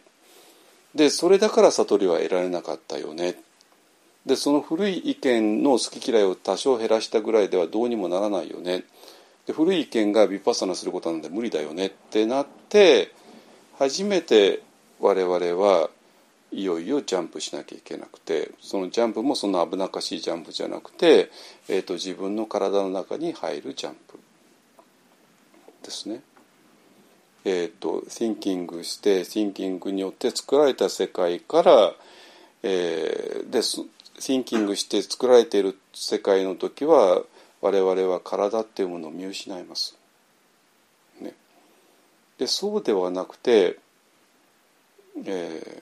でそれだから悟りは得られなかったよね。でその古い意見の好き嫌いを多少減らしたぐらいではどうにもならないよね。で古い意見がヴィパッサナすることなんて無理だよねってなって初めて我々はいよいよジャンプしなきゃいけなくてそのジャンプもそんな危なっかしいジャンプじゃなくて、えーと、自分の体の中に入るジャンプですね。えーと、シンキングしてシンキングによって作られた世界から、えー、でシンキングして作られている世界の時は我々は体っていうものを見失います。ね、でそうではなくて、えー、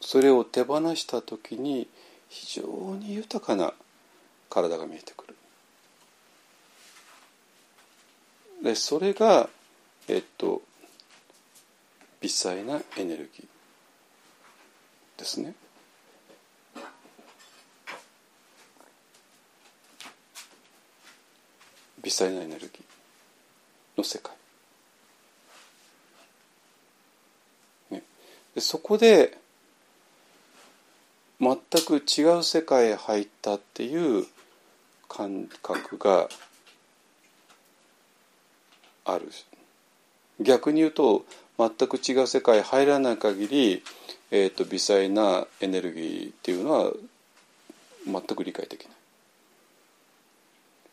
それを手放した時に非常に豊かな体が見えてくる。でそれがえっと微細なエネルギーですね。微細なエネルギーの世界。ね、でそこで全く違う世界へ入ったっていう感覚がある逆に言うと全く違う世界入らない限り、えーと、微細なエネルギーっていうのは全く理解できない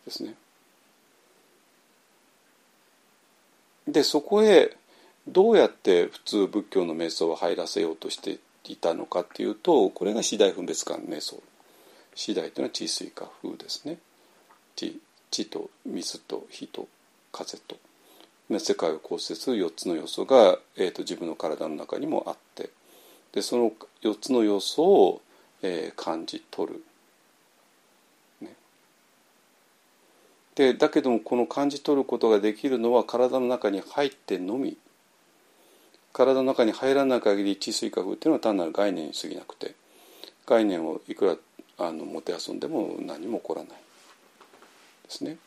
ですね。でそこへどうやって普通仏教の瞑想を入らせようとしていたのかっていうとこれが次第分別感瞑想。次第というのは地水化風ですね。地地と水と火と風と。世界を構成する4つの要素が、えーと、自分の体の中にもあって。でその4つの要素を、えー、感じ取る。でだけどもこの感じ取ることができるのは体の中に入ってのみ体の中に入らない限り地水化風っていうのは単なる概念に過ぎなくて概念をいくらあのもてあそんでも何も起こらないですね。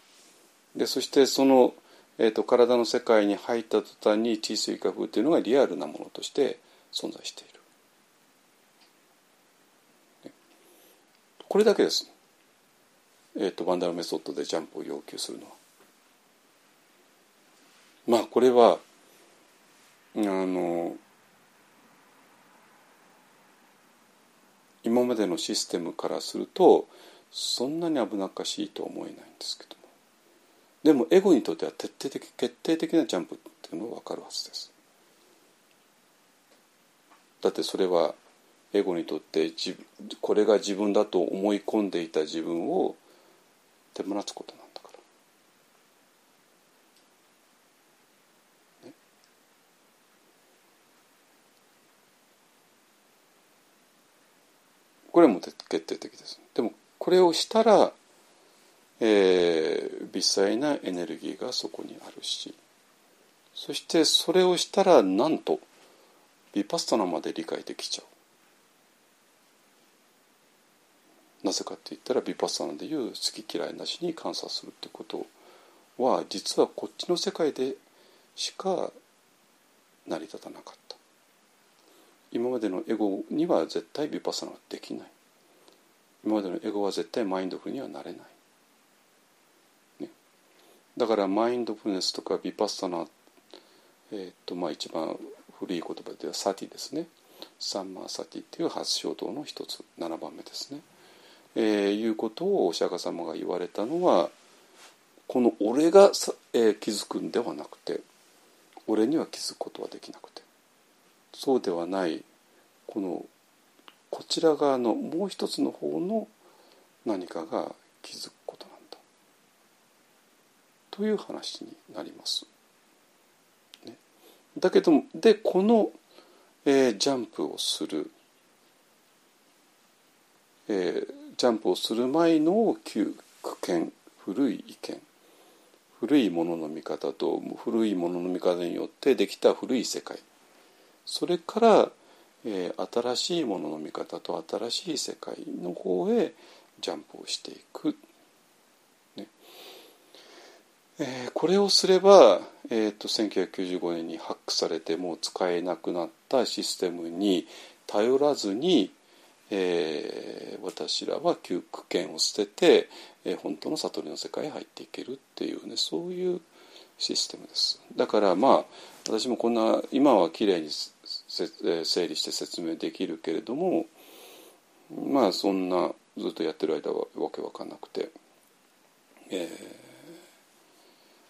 でそしてその、えーと、体の世界に入った途端に地水化風っていうのがリアルなものとして存在している。これだけです。えーと、バンダルメソッドでジャンプを要求するのは。まあこれはあの今までのシステムからするとそんなに危なっかしいとは思えないんですけどもでもエゴにとっては徹底的決定的なジャンプっていうのは分かるはずですだってそれはエゴにとってこれが自分だと思い込んでいた自分を手放すことなんだから。これも決定的ですでもこれをしたら、えー、微細なエネルギーがそこにあるしそしてそれをしたらなんとビパスタナまで理解できちゃう。なぜかって言ったらビパスタナでいう好き嫌いなしに観察するってことは実はこっちの世界でしか成り立たなかった。今までのエゴには絶対ビパッサナはできない。今までのエゴは絶対マインドフルにはなれない、ね、だからマインドフルネスとかビパッサナえー、っとまあ一番古い言葉ではサティですね。サンマーサティっていう発祥道の一つ7番目ですね、えー、いうことをお釈迦様が言われたのはこの俺がえー、気づくんではなくて俺には気づくことはできなくて。そうではないこのこちら側のもう一つの方の何かが気づくことなんだ。という話になります。ね、だけどもでこの、えー、ジャンプをする、えー、ジャンプをする前の旧苦見古い意見。古いものの見方と古いものの見方によってできた古い世界。それから、えー、新しいものの見方と新しい世界の方へジャンプをしていく、ね。えー、これをすれば、えーと、1995年にハックされてもう使えなくなったシステムに頼らずに、えー、私らは旧区権を捨てて、えー、本当の悟りの世界へ入っていけるっていうねそういうシステムです。だからまあ私もこんな今はきれいに整理して説明できるけれどもまあそんなずっとやってる間はわけわかんなくて、えー、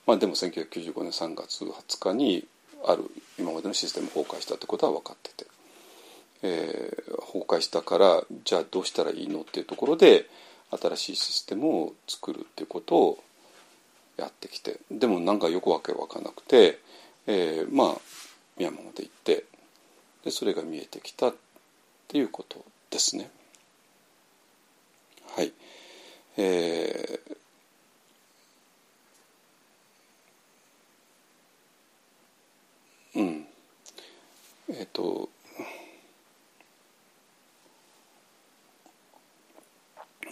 まあでも1995年3月20日にある今までのシステム崩壊したってことは分かってて、えー、崩壊したからじゃあどうしたらいいのっていうところで新しいシステムを作るっていうことをやってきてでもなんかよくわけわかんなくて、えー、まあミャンマーまで行ってでそれが見えてきたっていうことですね。はい。えー、うん。えっ、と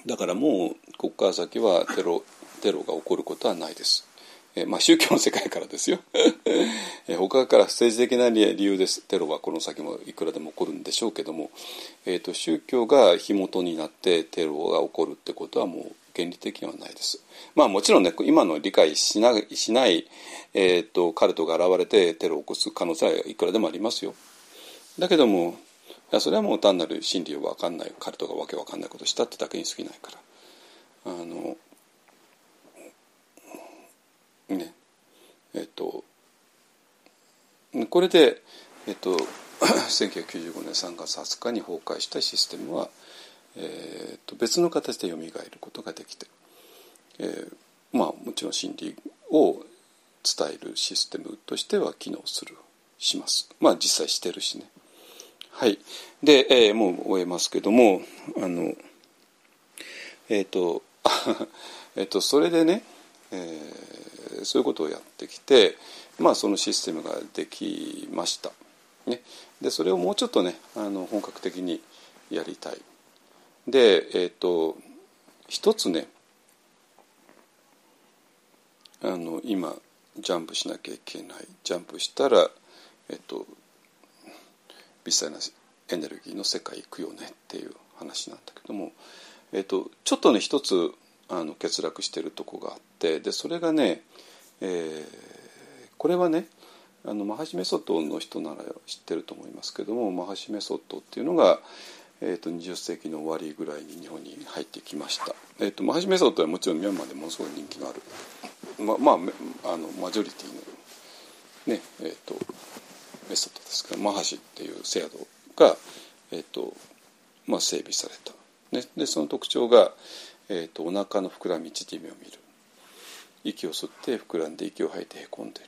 だからもうここから先はテロテロが起こることはないです。えまあ、宗教の世界からですよ え他から政治的な理由ですテロはこの先もいくらでも起こるんでしょうけども、えーと、宗教が火元になってテロが起こるってことはもう原理的にはないです。まあもちろんね今の理解しないしない、えーと、カルトが現れてテロを起こす可能性はいくらでもありますよ。だけどもやそれはもう単なる真理を分かんないカルトがわけわかんないことしたってだけに過ぎないから。あのね。えっとこれで、えっと、1995年3月20日に崩壊したシステムは、えー、と別の形で蘇ることができて、えー、まあもちろん真理を伝えるシステムとしては機能するします。まあ実際してるしね。はい。で、えー、もう終えますけどもあのえっ、ー、とえっとそれでね、えー、そういうことをやってきてまあそのシステムができました、ね、でそれをもうちょっとねあの本格的にやりたい。でえっ、ー、と一つねあの今ジャンプしなきゃいけない。ジャンプしたらえっ、と微細なエネルギーの世界行くよねっていう話なんだけども、えーと、ちょっとね一つあの欠落してるとこがあってでそれがね、えー、これはねあのマハシメソッドの人なら知ってると思いますけどもマハシメソッドっていうのが、えーと、20世紀の終わりぐらいに日本に入ってきました、えーと、マハシメソッドはもちろんミャンマーでものすごい人気のある。ままああのマジョリティのねえー、とメソッドですかマハシっていう制度が、えーとまあ、整備された、ね、でその特徴が、えーと、お腹の膨らみ縮みを見る。息を吸って膨らんで息を吐いてへこんで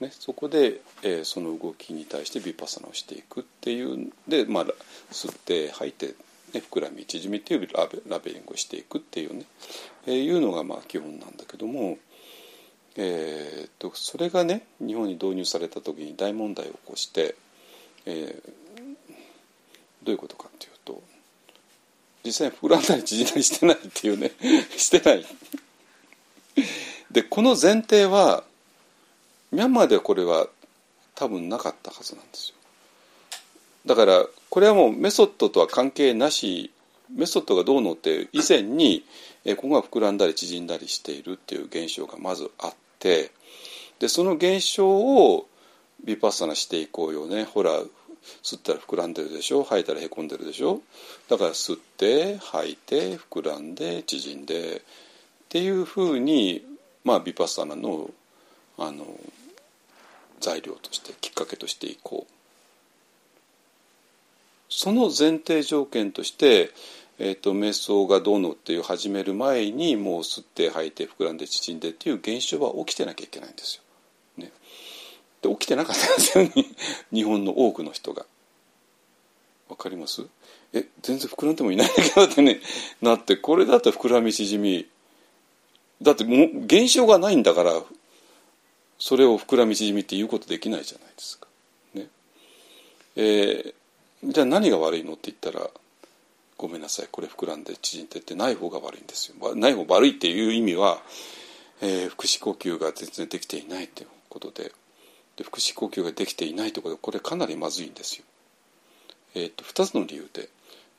る、ね、そこで、えー、その動きに対してビパサナをしていくっていうで、まあ、吸って吐いて、ね、膨らみ縮みっていうラベラベリングをしていくっていうね、えー、いうのがまあ基本なんだけども。えーと、それがね日本に導入された時に大問題を起こして、えー、どういうことかっていうと実際に膨らんだり縮んだりしてないっていうね してない。でこの前提はミャンマーではこれは多分なかったはずなんですよ。だからこれはもうメソッドとは関係なしメソッドがどうのって以前にここが膨らんだり縮んだりしているっていう現象がまずあってでその現象をビパッサナしていこうよね。ほら吸ったら膨らんでるでしょ。吐いたらへこんでるでしょ。だから吸って吐いて膨らんで縮んでっていうふうにまあビパッサナのあの材料としてきっかけとしていこう。その前提条件としてえーと、瞑想がどうのっていう始める前にもう吸って吐いて膨らんで縮んでっていう現象は起きてなきゃいけないんですよ。ね、で起きてなかったんですよね 日本の多くの人が。わかります？え全然膨らんでもいないんだけどってねなってこれだと膨らみ縮みだってもう現象がないんだからそれを膨らみ縮みって言うことできないじゃないですか。ねえー、じゃあ何が悪いのって言ったらごめんなさいこれ膨らんで縮んでってない方が悪いんですよない方悪いっていう意味は、えー、腹式呼吸が全然できていないということでで腹式呼吸ができていないということでこれかなりまずいんですよ。えーと、2つの理由で、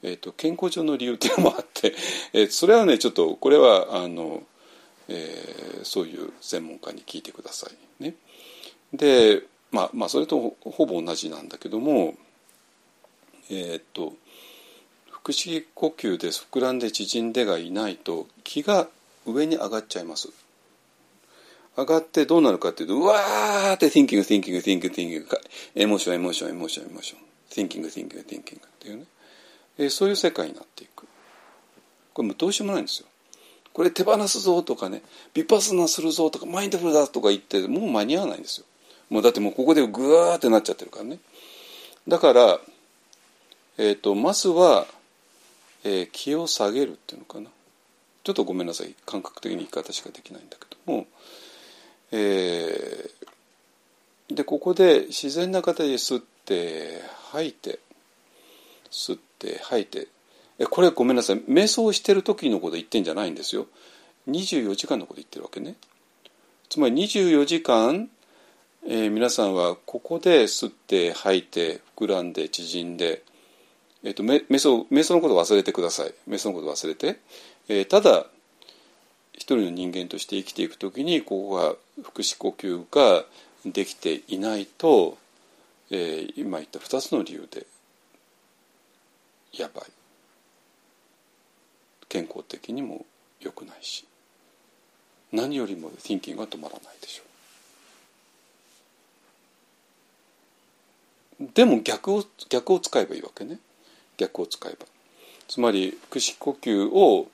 えーと、健康上の理由っていうのもあって、えー、それはねちょっとこれはあの、えー、そういう専門家に聞いてくださいね。でまあまあそれとほぼ同じなんだけどもえっ、ー、と腹式呼吸で膨らんで縮んでがいないと気が上に上がっちゃいます。上がってどうなるかっていうとうわーって thinking thinking thinking thinking emotion emotion emotion emotion thinking thinking thinking っていうね、え、そういう世界になっていく。これもうどうしようもないんですよ。これ手放すぞとかねビパスナするぞとかマインドフルだとか言ってもう間に合わないんですよ。もうだってもうここでグワーってなっちゃってるからね。だからえっ、ー、とまずはえー、気を下げるっていうのかな。ちょっとごめんなさい。感覚的に言い方しかできないんだけど。も、えー、でここで自然な形で吸って吐いて吸って吐いて。えこれごめんなさい。瞑想してる時のこと言ってんじゃないんですよ。24時間のこと言ってるわけね。つまり24時間、えー、皆さんはここで吸って吐いて膨らんで縮んでえっと、瞑想瞑想のことを忘れてください。瞑想のことを忘れて、えー、ただ一人の人間として生きていくときにここが腹式呼吸ができていないと、えー、今言った2つの理由でやばい。健康的にも良くないし何よりも thinking が止まらないでしょう。でも逆を逆を使えばいいわけね。逆を使えばつまり腹式呼吸を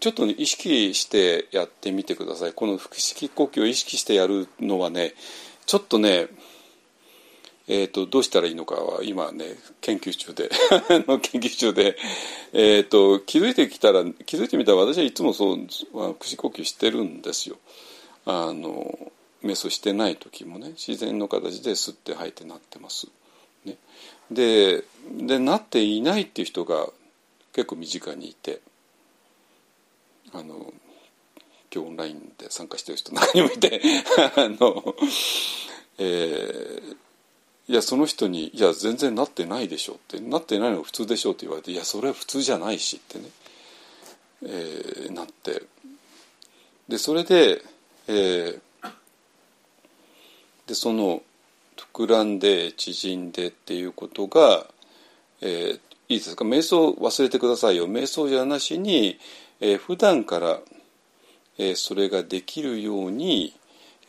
ちょっと、意識してやってみてくださいこの腹式呼吸を意識してやるのはねちょっとねえーと、どうしたらいいのかは今ね研究中で 研究中で、えーと、気づいてきたら気づいてみたら私はいつもそう腹式呼吸してるんですよ。あの瞑想してない時もね自然の形で吸って吐いてなってます。ね、ででなっていないっていう人が結構身近にいてあの今日オンラインで参加してる人中にもいて あの、えーいやその人に「いや全然なってないでしょ」って「なってないのが普通でしょ」って言われて「いやそれは普通じゃないし」ってね、えー、なって。でそれで、えー、でその膨らんで縮んでっていうことが、えー、いいですか？瞑想忘れてくださいよ。瞑想じゃなしに、えー、普段から、えー、それができるように、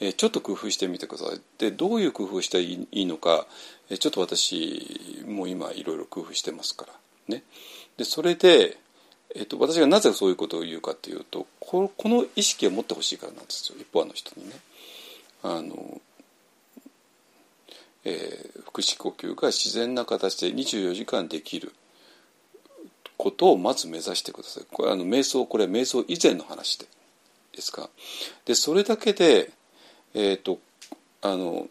えちょっと工夫してみてください。でどういう工夫したらいいのか、えちょっと私も今いろいろ工夫してますから。ね。でそれで、えっと、私がなぜそういうことを言うかというとここの意識を持ってほしいからなんですよ。一方の人にね。あの、えー、腹式呼吸が自然な形で24時間できることをまず目指してください。これあの瞑想これ瞑想以前の話でですか？でそれだけでえっ、ー、とあの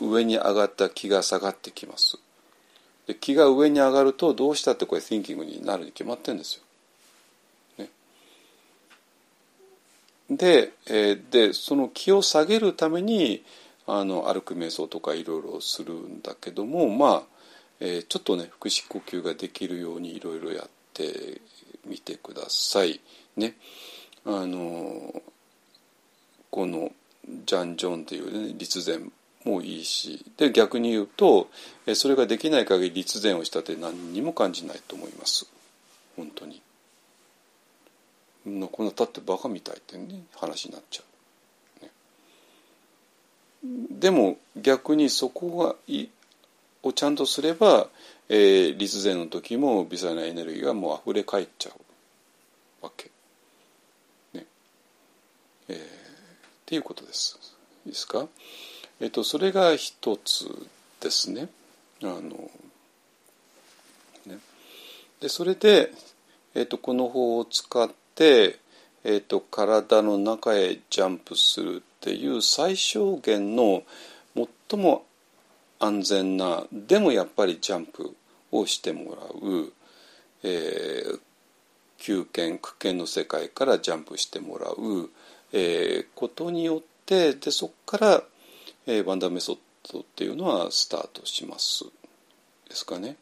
上に上がった気が下がってきます。で気が上に上がるとどうしたってこれ thinking になるに決まってるんですよ。で,、えー、でその気を下げるためにあの歩く瞑想とかいろいろするんだけどもまあ、えー、ちょっとね腹式呼吸ができるようにいろいろやってみてください。ね、あのこのジャン・ジョンっていう、ね、立前もいいしで逆に言うとそれができない限り立前をしたって何にも感じないと思います本当に。こんな立ってバカみたいってね話になっちゃう。でも逆にそこがいをちゃんとすれば、えー、立前の時も微細なエネルギーがもう溢れ返っちゃうわけ。ねえーっていうことです。いいですか？えっとそれが一つですね。あのねでそれで、えっと、この方を使って、えっと、体の中へジャンプするっていう最小限の最も安全なでもやっぱりジャンプをしてもらう、えー、休憩苦剣の世界からジャンプしてもらうえー、ことによってでそこから、えー、ワンダーメソッドっていうのはスタートしますですかね。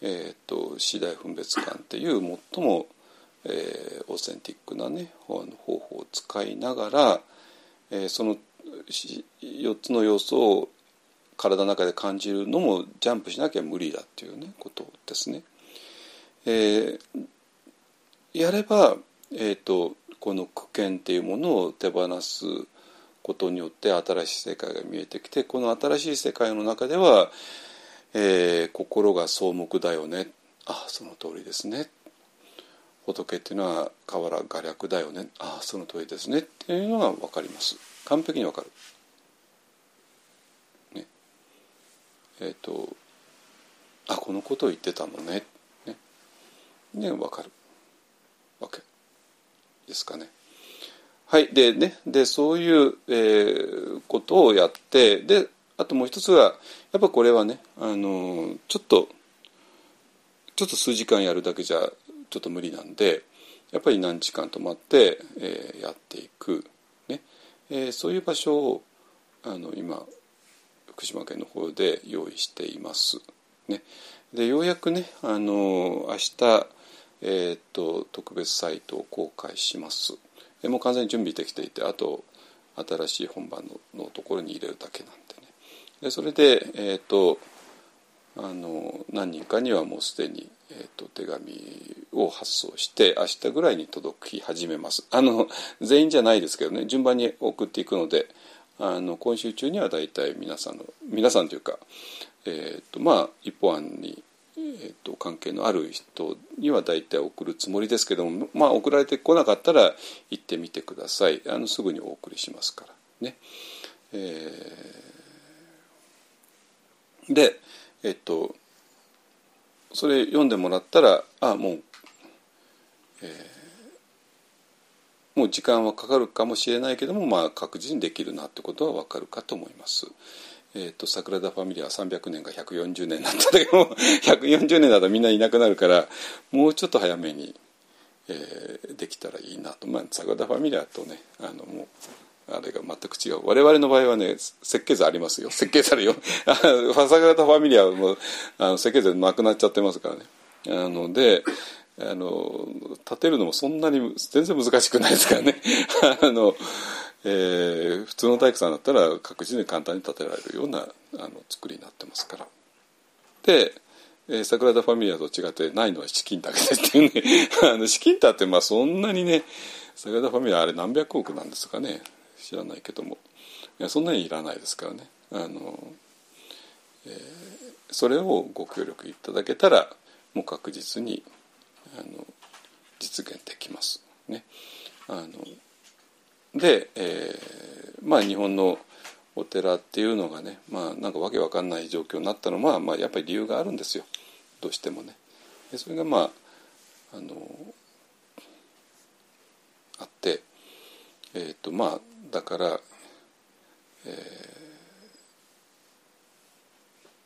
えーと、次第分別感っていう最も、えー、オーセンティックなね方法を使いながら、えー、その4つの要素を体の中で感じるのもジャンプしなきゃ無理だっていうねことですね。えー、やれば、えーとこの苦剣っていうものを手放すことによって新しい世界が見えてきてこの新しい世界の中では、えー、心が草木だよねあその通りですね仏っていうのは河原画略だよね。ああその通りですねっていうのが分かります。完璧に分かる。ね、えっ、ー、とあこのことを言ってたのね。ね。ね分かる。わけ。ですかね。はい。でね。でそういう、えー、ことをやってであともう一つはやっぱこれはねあのちょっとちょっと数時間やるだけじゃちょっと無理なんでやっぱり何時間泊まって、えー、やっていく、ねえー、そういう場所をあの今福島県の方で用意しています。ね、でようやくねあの明日えーと、特別サイトを公開します。もう完全に準備できていてあと新しい本番のところに入れるだけなんでねでそれで、えーと、あの何人かにはもうすでに、えーと、手紙を発送して明日ぐらいに届き始めますあの全員じゃないですけどね順番に送っていくのであの今週中には大体皆さんの皆さんというか、えーとまあ、一方案に、えーと、関係のある人には大体送るつもりですけども、まあ、送られてこなかったら行ってみてくださいあのすぐにお送りしますからね。えー、でえっ、とそれ読んでもらったらあもう、えー、もう時間はかかるかもしれないけども、まあ、確実にできるなってことは分かるかと思います。えーと、サグラダ・ファミリアは300年が140年なんだけども 140年だとみんないなくなるからもうちょっと早めに、えー、できたらいいなと、まあ、サグラダ・ファミリアとねあのもうあれが全く違う。我々の場合はね設計図ありますよ。設計図あるよ。ファサグラダ・ファミリアはもうあの設計図なくなっちゃってますからね。あのであの建てるのもそんなに全然難しくないですからね。あのえー、普通の大工さんだったら確実に簡単に建てられるようなあの作りになってますから。で、えー、桜田ファミリアと違ってないのは資金だけでっていうね。あの資金だってまあそんなにね桜田ファミリアあれ何百億なんですかね。知らないけどもいやそんなにいらないですからねあの、えー、それをご協力いただけたらもう確実にあの実現できますね。あので、えー、まあ日本のお寺っていうのがねまあなんかわけわかんない状況になったのは、まあ、やっぱり理由があるんですよどうしてもね。それがまああのあってえっ、ー、とまあだから、え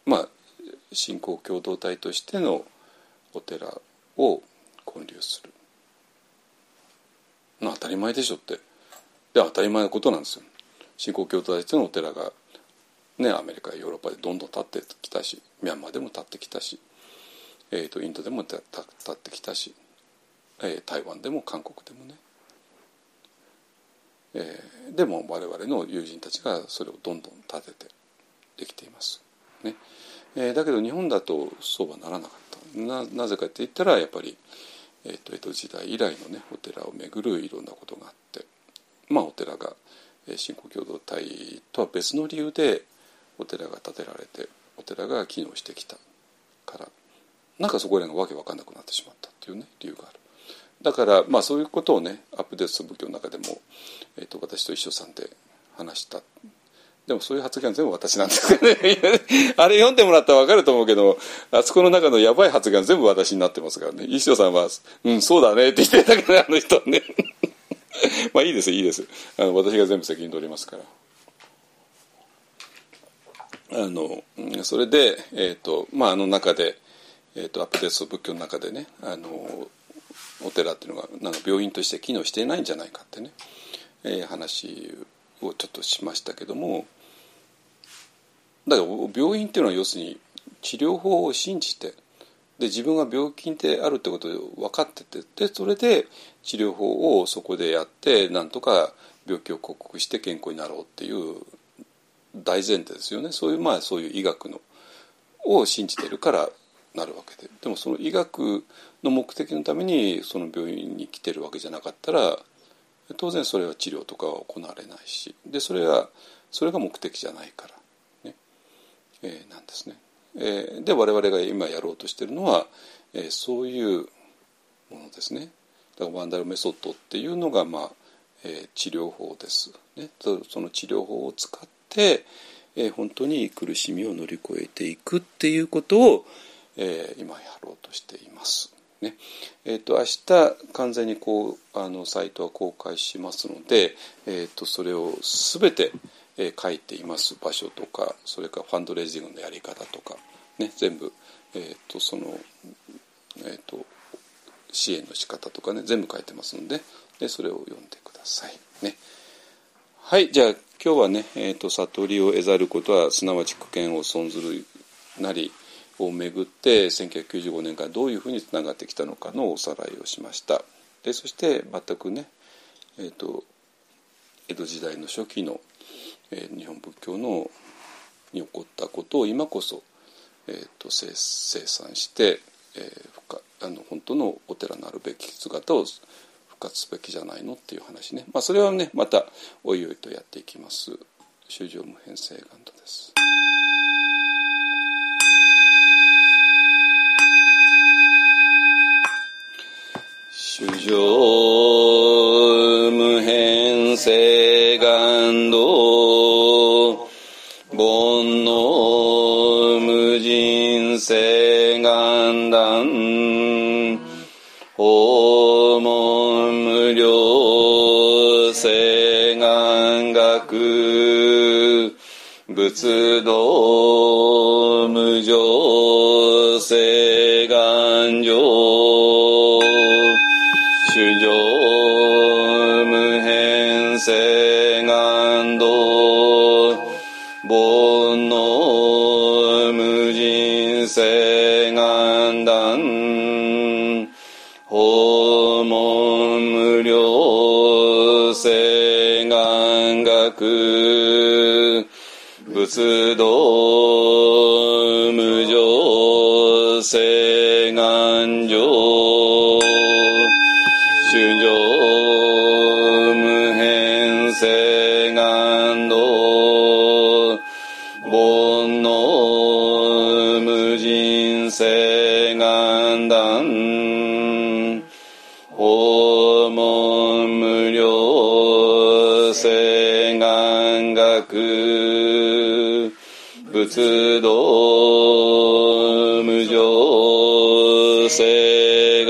ー、まあ信仰共同体としてのお寺を建立する。まあ当たり前でしょって。で当たり前のことなんですよ。新興教徒たちのお寺が、ね、アメリカヨーロッパでどんどん立ってきたしミャンマーでも立ってきたし、えーと、インドでも立ってきたし、えー、台湾でも韓国でもね、えー、でも我々の友人たちがそれをどんどん立ててできています。ねえー、だけど日本だとそうはならなかったななぜかって言ったらやっぱり、えーと江戸時代以来のねお寺を巡るいろんなことがあってまあ、お寺が信仰共同体とは別の理由でお寺が建てられてお寺が機能してきたからなんかそこら辺がわけわかんなくなってしまったっていうね理由がある。だからまあそういうことをねアップデート仏教の中でも、えーと、私と一緒さんで話した。でもそういう発言全部私なんですけどね。あれ読んでもらったら分かると思うけどあそこの中のやばい発言全部私になってますからね。一生さんは「うんそうだね」って言ってたけどあの人はね。まあいいですいいです。あの私が全部責任取りますから。あのそれで、えーとまあ、あの中で、えーと、アップデート仏教の中でねあのお寺っていうのがなんか病院として機能していないんじゃないかってね、えー、話をちょっとしましたけども。だから病院っていうのは要するに治療法を信じてで自分が病気であるってことで分かっててでそれで治療法をそこでやってなんとか病気を克服して健康になろうっていう大前提ですよね。そういうまあそういう医学のを信じてるからなるわけででもその医学の目的のためにその病院に来てるわけじゃなかったら当然それは治療とかは行われないしでそれはそれが目的じゃないからね、えー、なんですね。えー、で我々が今やろうとしてるのは、えー、そういうものですね。だからワンダルメソッドっていうのが、まあえー、治療法です、ね。その治療法を使って、えー、本当に苦しみを乗り越えていくっていうことを、えー、今やろうとしています。ねえーと、明日完全にこうあのサイトは公開しますので、えーと、それを全て、えー、書いています場所とかそれからファンドレイジングのやり方とか、ね、全部、えーとそのえー、と支援の仕方とかね全部書いてますのででそれを読んでください。ね、はいじゃあ今日はね、えーと、悟りを得ざることはすなわち苦見を損ずるなりをめぐって1995年からどういうふうにつながってきたのかのおさらいをしました。でそして全くね、えーと、江戸時代の初期の、えー、日本仏教のに起こったことを今こそ、えーと、と生産して、えー、あの本当のお寺のあるべき姿を復活すべきじゃないのっていう話ね、まあ、それはねまたおいおいとやっていきます。修行無変性願度です修行無変性願度煩悩無人性願断訪問無量性願学。仏道無常性願上。主上無変性願道煩悩無人性願断訪問無量性願学仏道無常性願上無人性願断訪問無料性願学。仏道無常性